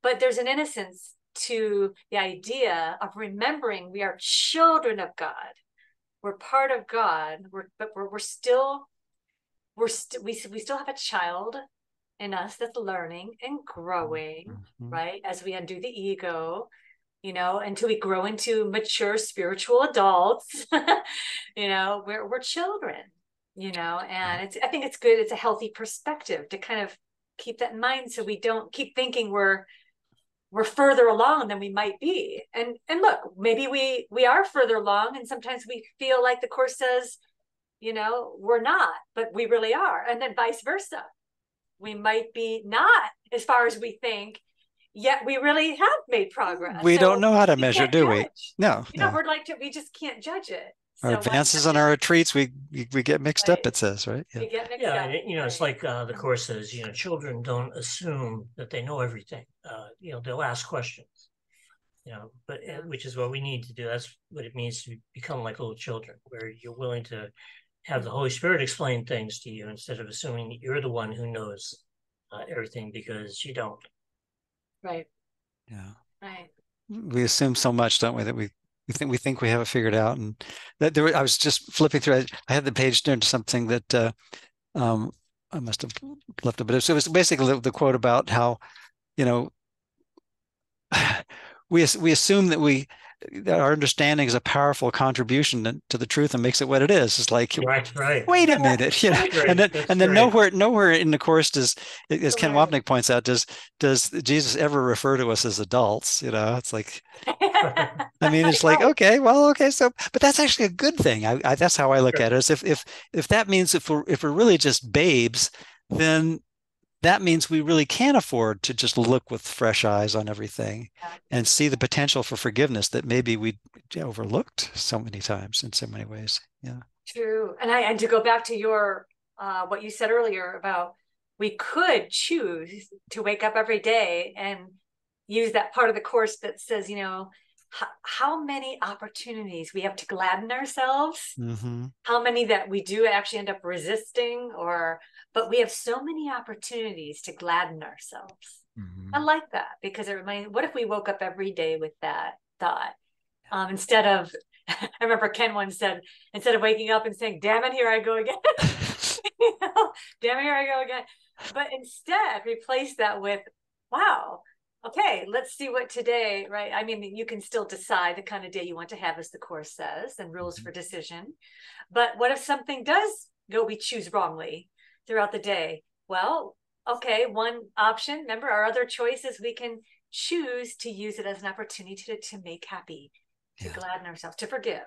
But there's an innocence to the idea of remembering we are children of god. We're part of god. We're but we're, we're still we're st- we, we still have a child in us that's learning and growing, mm-hmm. right? As we undo the ego, you know, until we grow into mature spiritual adults, you know, we're we're children, you know, and it's I think it's good, it's a healthy perspective to kind of keep that in mind so we don't keep thinking we're we're further along than we might be. And and look, maybe we we are further along and sometimes we feel like the course says, you know, we're not, but we really are. And then vice versa we might be not as far as we think yet we really have made progress. We so don't know how to measure do judge. we no you know, we're like to, we just can't judge it. Our so advances on our retreats we we get mixed right. up it says right? Yeah, yeah up. you know it's like uh, the course says you know children don't assume that they know everything. Uh, you know they'll ask questions you know but yeah. which is what we need to do. That's what it means to become like little children where you're willing to have the Holy Spirit explain things to you instead of assuming that you're the one who knows uh, everything because you don't. Right. Yeah. Right. We assume so much, don't we, that we we think we think we have it figured out. And that there, I was just flipping through. I, I had the page turned to something that uh, um, I must have left it, but it was, it was basically the, the quote about how, you know, we we assume that we our understanding is a powerful contribution to the truth and makes it what it is. It's like, right, right. wait a minute, you know, right, and then and then nowhere nowhere in the course does, as Ken Wapnick points out, does does Jesus ever refer to us as adults? You know, it's like, I mean, it's like, okay, well, okay, so, but that's actually a good thing. I, I that's how I look sure. at it. Is if if if that means if we're if we're really just babes, then that means we really can't afford to just look with fresh eyes on everything and see the potential for forgiveness that maybe we overlooked so many times in so many ways. Yeah. True. And I and to go back to your uh, what you said earlier about we could choose to wake up every day and use that part of the course that says, you know, how many opportunities we have to gladden ourselves mm-hmm. how many that we do actually end up resisting or but we have so many opportunities to gladden ourselves mm-hmm. i like that because it reminds what if we woke up every day with that thought um, instead of i remember ken once said instead of waking up and saying damn it here i go again you know, damn it here i go again but instead replace that with wow okay, let's see what today, right? I mean, you can still decide the kind of day you want to have, as the course says, and rules mm-hmm. for decision. But what if something does go, we choose wrongly throughout the day? Well, okay, one option, remember our other choice is we can choose to use it as an opportunity to, to make happy, to yeah. gladden ourselves, to forgive,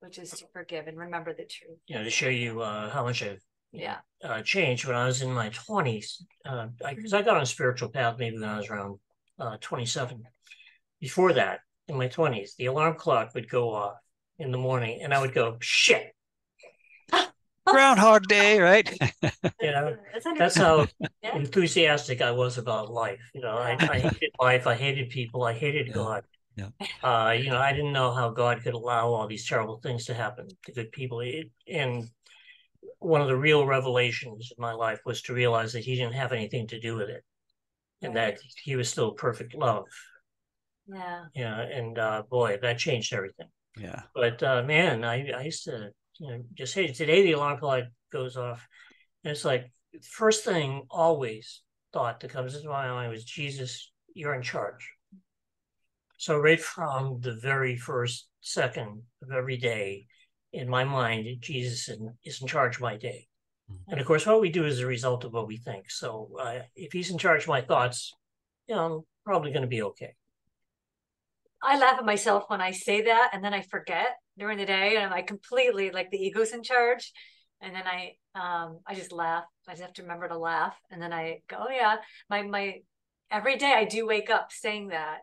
which is to forgive and remember the truth. Yeah, to show you uh, how much I've yeah uh, changed when I was in my 20s. Because uh, I, I, got on a spiritual path maybe when I was around uh, 27. Before that, in my 20s, the alarm clock would go off in the morning and I would go, shit. Groundhog Day, right? You know, That's, That's how Yeah. enthusiastic I was about life. You know, I, I hated life. I hated people. I hated Yeah. God. Yeah. Uh, you know, I didn't know how God could allow all these terrible things to happen to good people. It, and one of the real revelations in my life was to realize that He didn't have anything to do with it, and that He was still perfect love. Yeah. Yeah, and uh, boy, that changed everything. Yeah. But uh, man, I, I used to you know just hey today the alarm clock goes off, and it's like first thing always thought that comes into my mind was Jesus, you're in charge. So right from the very first second of every day, in my mind, Jesus is in, is in charge of my day. And of course, what we do is a result of what we think. So uh, if he's in charge of my thoughts, you know, I'm probably going to be okay. I laugh at myself when I say that and then I forget during the day and I'm like completely like the ego's in charge. And then I um I just laugh. I just have to remember to laugh. And then I go, oh yeah, my my every day I do wake up saying that.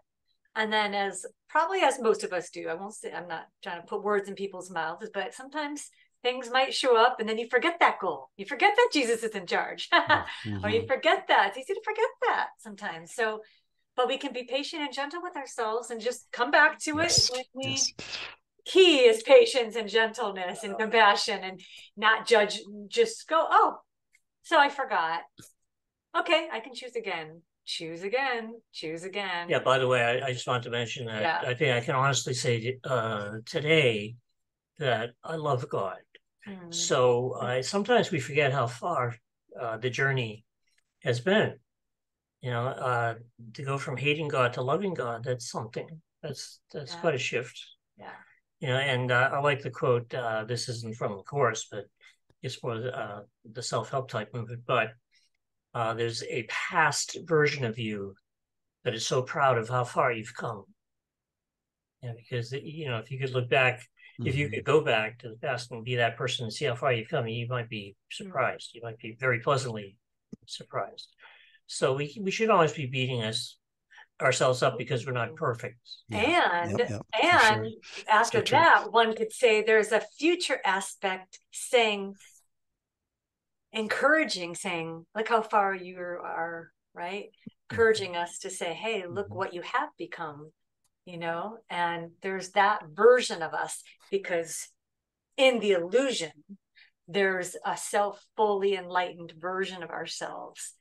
And then as probably as most of us do, I won't say I'm not trying to put words in people's mouths, but sometimes things might show up and then you forget that goal. You forget that Jesus is in charge. or you forget that. It's easy to forget that sometimes. So but we can be patient and gentle with ourselves and just come back to Yes, it when we yes. Key is patience and gentleness and compassion and not judge just go oh so i forgot okay i can choose again choose again choose again Yeah, by the way, I, I just want to mention that Yeah. I think I can honestly say uh, today that I love God. Mhm. So I sometimes we forget how far uh, the journey has been. You know, uh, to go from hating God to loving God, that's something. That's that's Yeah. quite a shift. yeah You know, and uh, I like the quote. Uh, this isn't from the course, but it's more uh, the self-help type movement. But uh, there's a past version of you that is so proud of how far you've come. Yeah, because you know, if you could look back if you Mhm. could go back to the past and be that person and see how far you've come, you might be surprised. You might be very pleasantly surprised. So we we should always be beating us ourselves up because we're not perfect. Yeah. and Yep, yep, and sure. after true. that one could say there's a future aspect saying encouraging saying look how far you are right encouraging us to say hey look Mhm. what you have become you know and there's that version of us because in the illusion there's a self fully enlightened version of ourselves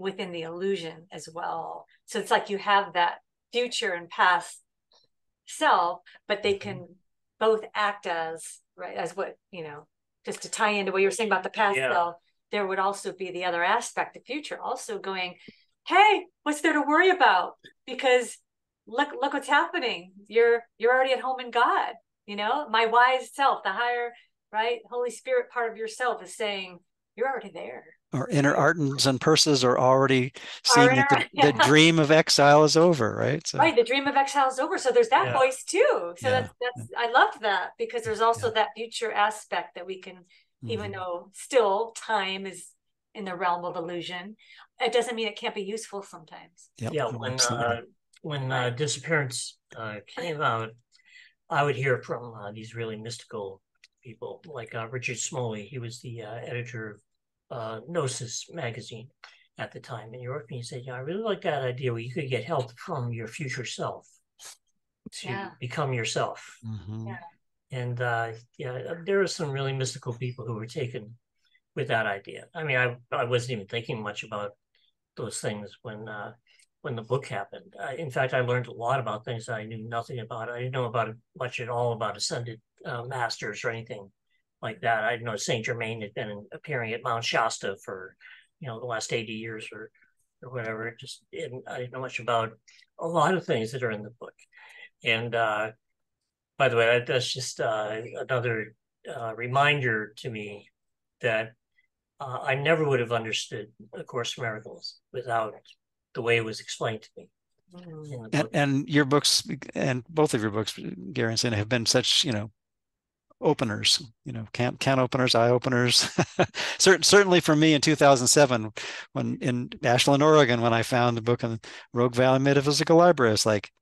within the illusion as well. So it's like you have that future and past self but they Mhm. can both act as right as what you know just to tie into what you were saying about the past Yeah. self there would also be the other aspect the future also going hey what's there to worry about? Because look look what's happening. You're you're already at home in god you know? My wise self the higher right holy spirit part of yourself is saying you're already there Our inner Artens and Pursahs are already seeing that the, inner- the dream of exile is over, right? So, right the dream of exile is over so there's that Yeah. voice too so Yeah. that's that's i loved that because there's also Yeah. that future aspect that we can even mhm. though still time is in the realm of illusion it doesn't mean it can't be useful sometimes Yep, yeah, oh, when uh, when uh, disappearance uh, came out, I would hear from uh, these really mystical people like uh, Richard Smoley. He was the uh, editor of uh, Gnosis magazine at the time in New York, and he said, "Yeah, I really like that idea where you could get help from your future self to Yeah. become yourself." Mhm. Yeah. And uh, yeah, there are some really mystical people who were taken with that idea. I mean, I I wasn't even thinking much about those things when uh, when the book happened. Uh, in fact, I learned a lot about things I knew nothing about. I didn't know about much at all about ascended uh, masters or anything like that. I didn't know Saint Germain had been appearing at Mount Shasta for you know the last eighty years or or whatever. It just didn't, I didn't know much about a lot of things that are in the book. And uh, by the way, that, that's just uh, another uh, reminder to me that uh, I never would have understood A Course in Miracles without the way it was explained to me and and your books and both of your books gary and Cindy, have been such you know openers you know can can openers eye openers Certain, certainly for me in 2007 when in ashland oregon when i found the book on rogue valley metaphysical library it's like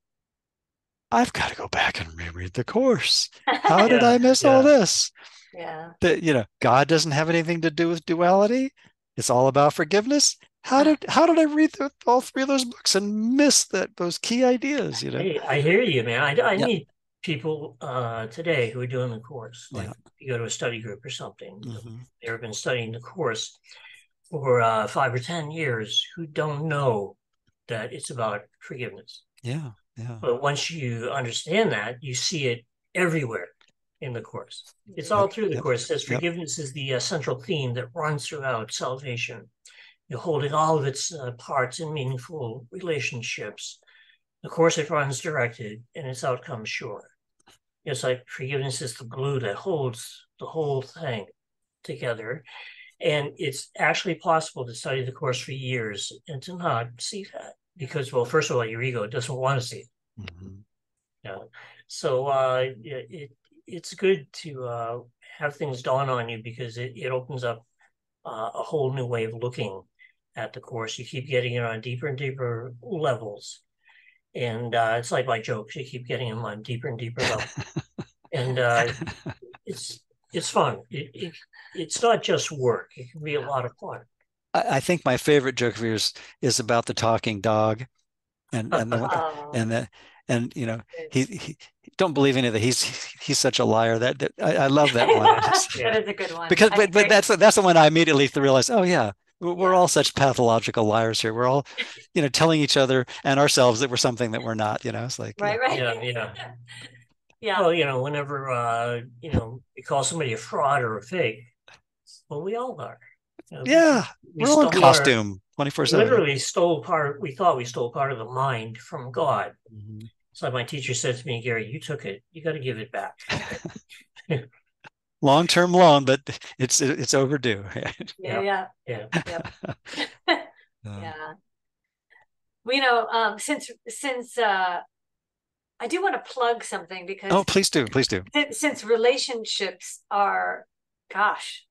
i've got to go back and reread the course how did i miss all this Yeah. that you know God doesn't have anything to do with duality. It's all about forgiveness. How did how did I read all three of those books and miss that those key ideas? You know, Hey, I hear you, man. I, I Yeah. meet people uh, today who are doing the course. Like Yeah. you go to a study group or something. Mhm. They've been studying the course for uh, five or ten years who don't know that it's about forgiveness. yeah, yeah, But once you understand that, you see it everywhere in the course. It's all Yep, through the yep, course. It says yep. forgiveness is the uh, central theme that runs throughout salvation. You're holding all of its uh, parts in meaningful relationships. The course it runs directed and its outcome sure. It's like forgiveness is the glue that holds the whole thing together. And it's actually possible to study the course for years and to not see that because, well, first of all, your ego doesn't want to see it. Mhm. Yeah. So uh, it, it it's good to uh, have things dawn on you because it, it opens up uh, a whole new way of looking at the course. You keep getting it on deeper and deeper levels, and uh, it's like my jokes. You keep getting them on deeper and deeper levels, and uh, it's it's fun. It, it it's not just work. It can be a lot of fun. I, I think my favorite joke of yours is about the talking dog, and and the, one- and the, and you know he, he don't believe any of that. He's he's such a liar. That, that I, I love that one that is a good one. because I but but that's the- that's the one I immediately realized. Oh yeah, we're we're all such pathological liars here. We're all you know telling each other and ourselves that we're something that we're not. You know, it's like right, right. Yeah, yeah. yeah. Well, you know, whenever uh, you know you call somebody a fraud or a fake, well, we all are. You know, yeah, we we're all in costume twenty four seven. literally stole part. We thought we stole part of the mind from God. Mm-hmm. It's like my teacher said to me, Gary, you took it. You got to give it back. Long term loan, but it's it's overdue. yeah, yeah, Yeah. Uh, yeah. Well, you know, um, since since uh, I do want to plug something because Oh, please do, please do. since, since relationships are, gosh,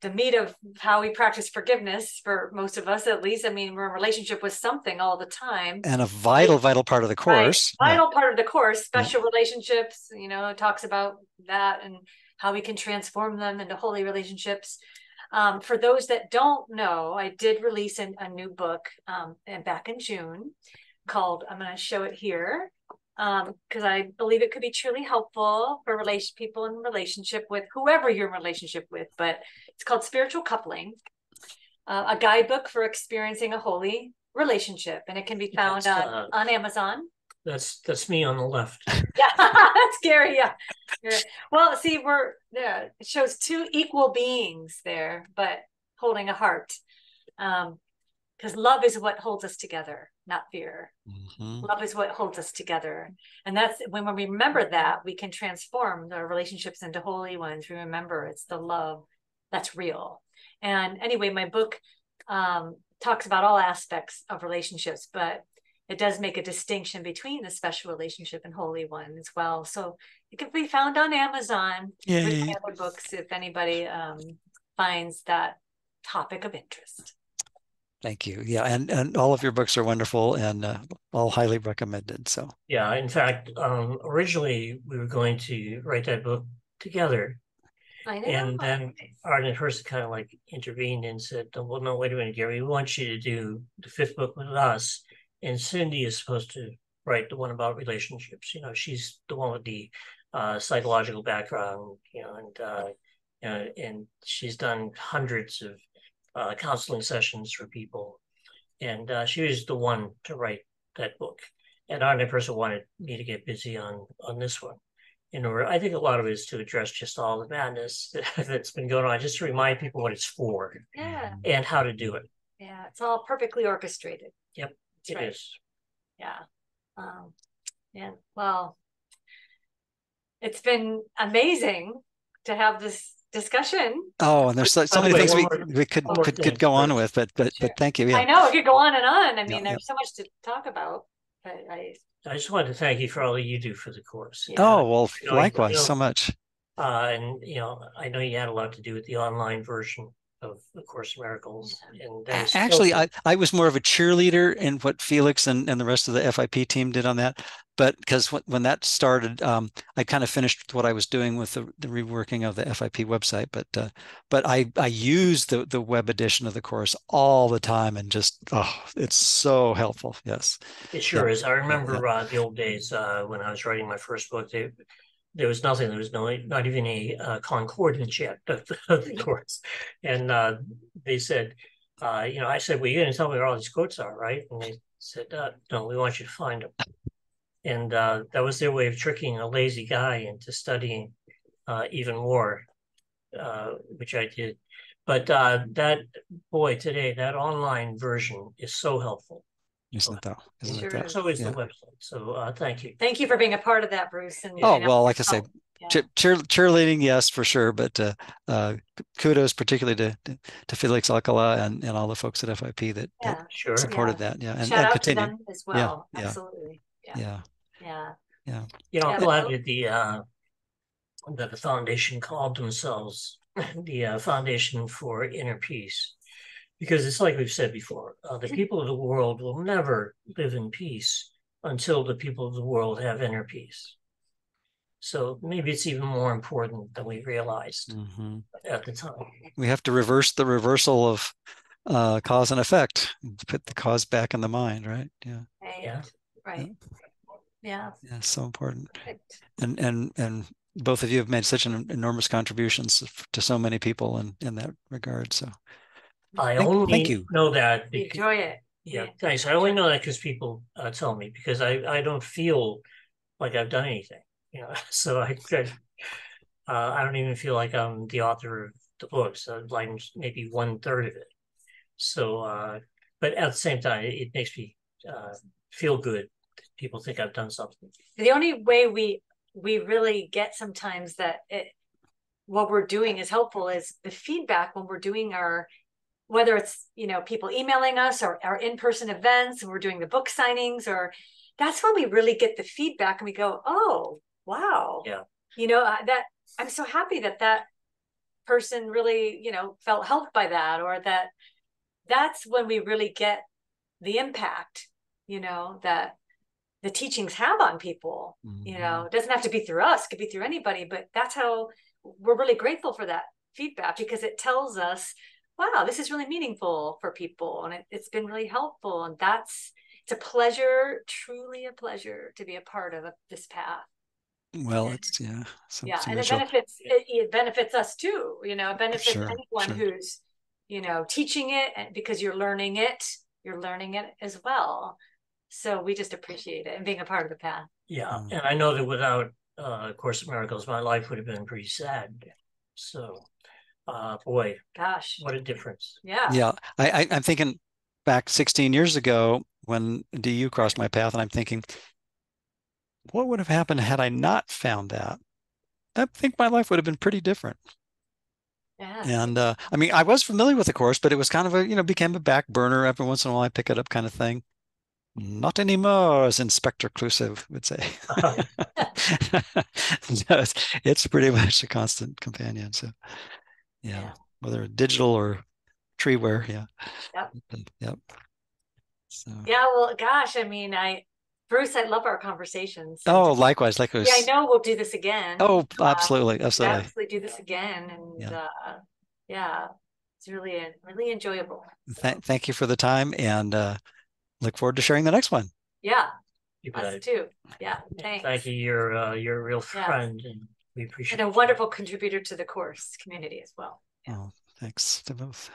the meat of how we practice forgiveness for most of us, at least. I mean, we're in relationship with something all the time. And a vital, vital part of the Right. course. Yeah. Vital part of the course, special relationships, you know, talks about that and how we can transform them into holy relationships. Um, for those that don't know, I did release an, a new book um, and back in June called, I'm going to show it here because I believe it could be truly helpful for relation people in relationship with whoever you're in relationship with. But it's called Spiritual Coupling, uh, a guidebook for experiencing a holy relationship, and it can be found on on Amazon. That's that's me on the left. Yeah, that's scary. Yeah. Yeah. Well, see, we're yeah, it shows two equal beings there, but holding a heart. Um, because love is what holds us together, not fear. Mhm. Love is what holds us together. And that's when we remember that, we can transform our relationships into holy ones. We remember it's the love that's real. And anyway, my book um, talks about all aspects of relationships, but it does make a distinction between the special relationship and holy one as well. So it can be found on Amazon with Yay. my other books if anybody um, finds that topic of interest. Thank you. Yeah, and and all of your books are wonderful and uh, all highly recommended. So Yeah. In fact, um, originally we were going to write that book together, I know. and then Arten Pursah kind of like intervened and said, "Well, no, wait a minute, Gary. We want you to do the fifth book with us, and Cindy is supposed to write the one about relationships. You know, she's the one with the uh, psychological background. You know, and uh, you know, and she's done hundreds of uh, counseling sessions for people, and uh, she was the one to write that book. And Arten Pursah wanted me to get busy on on this one in order. I think a lot of it is to address just all the madness that, that's been going on, just to remind people what it's for yeah, and how to do it. yeah, it's all perfectly orchestrated. Yep, It right. is. Yeah. Um, and well, it's been amazing to have this discussion. oh, and there's so, so By the many way, things we, more- we could could, thing could go on with, but but Sure. but thank you. I know it could go on and on. I mean, yeah. there's so much to talk about. But I, I just wanted to thank you for all that you do for the course. Yeah. Oh well, You know, likewise, you know, so much. Uh, and you know, I know you had a lot to do with the online version of the Course Miracles. And that A- was so Actually, good. I, I was more of a cheerleader in what Felix and, and the rest of the FIP team did on that. but because when, when that started, um, I kind of finished what I was doing with the, the reworking of the FIP website. But uh, but I I use the the web edition of the course all the time, and just oh, it's so helpful. Yes, It sure Yeah. is. I remember uh, the old days uh, when I was writing my first book. They, there was nothing. There was no, not even a uh, concordance yet of the, of the course. And uh, they said, uh, you know, I said, "Well, you're going to tell me where all these quotes are, right?" And they said, uh, "No, we want you to find them." And uh, that was their way of tricking a lazy guy into studying uh, even more, uh, which I did. But uh, that boy today, that online version is so helpful. Isn't it though? Isn't Sure it though? is. So is Yeah. the website. So uh, thank you. Thank you for being a part of that, Bruce. And Oh and well, like I say, yeah. cheer, cheer, cheerleading, yes, for sure. But uh, uh, kudos particularly to, to to Felix Alcala and, and all the folks at FIP that, yeah. that Sure. supported that. Yeah, and, Shout and out continue. to them as well. yeah. Absolutely. Yeah. Yeah. Yeah. You know, I'm Yeah. glad that the uh, that the foundation called themselves the uh, Foundation for Inner Peace, because it's like we've said before, uh, the people of the world will never live in peace until the people of the world have inner peace. So maybe it's even more important than we realized hmm at the time. We have to reverse the reversal of uh, cause and effect. Put the cause back in the mind, right? Yeah, Right. Yeah. Right. Yeah. yeah, so important. Perfect. And and and both of you have made such an enormous contributions to so many people in in that regard. So I Thank- only thank you. know that because, Enjoy it. yeah, thanks. I only know that because people uh, tell me because I I don't feel like I've done anything, you know. So I I, uh, I don't even feel like I'm the author of the books. Uh, like maybe one third of it. So, uh, but at the same time, it, it makes me uh, feel good. People think I've done something. The only way we we really get sometimes that it what we're doing is helpful is the feedback when we're doing our whether it's you know people emailing us or our in-person events and we're doing the book signings or that's when we really get the feedback and we go oh wow Yeah. you know uh, that i'm so happy that that person really you know felt helped by that or that that's when we really get the impact you know that the teachings have on people you mhm. know it doesn't have to be through us it could be through anybody but that's how we're really grateful for that feedback because it tells us wow this is really meaningful for people and it, it's been really helpful and that's it's a pleasure truly a pleasure to be a part of this path well, it's yeah, so, yeah so and it benefits it, it benefits us too you know it benefits Sure, anyone sure. who's you know teaching it and because you're learning it you're learning it as well so we just appreciate it and being a part of the path Yeah, Mm. and I know that without uh, Course of Miracles, my life would have been pretty sad. So, uh, boy, gosh. what a difference! yeah. Yeah I, I i'm thinking back 16 years ago when du crossed my path and i'm thinking what would have happened had i not found that? I think my life would have been pretty different. Yeah. And uh, i mean i was familiar with the course but it was kind of a you know became a back burner every once in a while i pick it up kind of thing. Not anymore as inspector Clouseau would say. No, it's, it's pretty much a constant companion so yeah, Yeah. whether digital or treeware yeah Yep. yep so Yeah, well, gosh, I mean, I, Bruce, I love our conversations. oh likewise likewise yeah, I know we'll do this again. oh Uh, absolutely We'll absolutely absolutely do this again, and Yeah. uh, yeah, it's really, really enjoyable. Th- thank you for the time and uh, look forward to sharing the next one Yeah, You us bet. too. Yeah, thanks. Thank you. You're uh, you're a real Yeah. friend, and we appreciate And a you. wonderful contributor to the course community as well. Yeah. oh thanks to both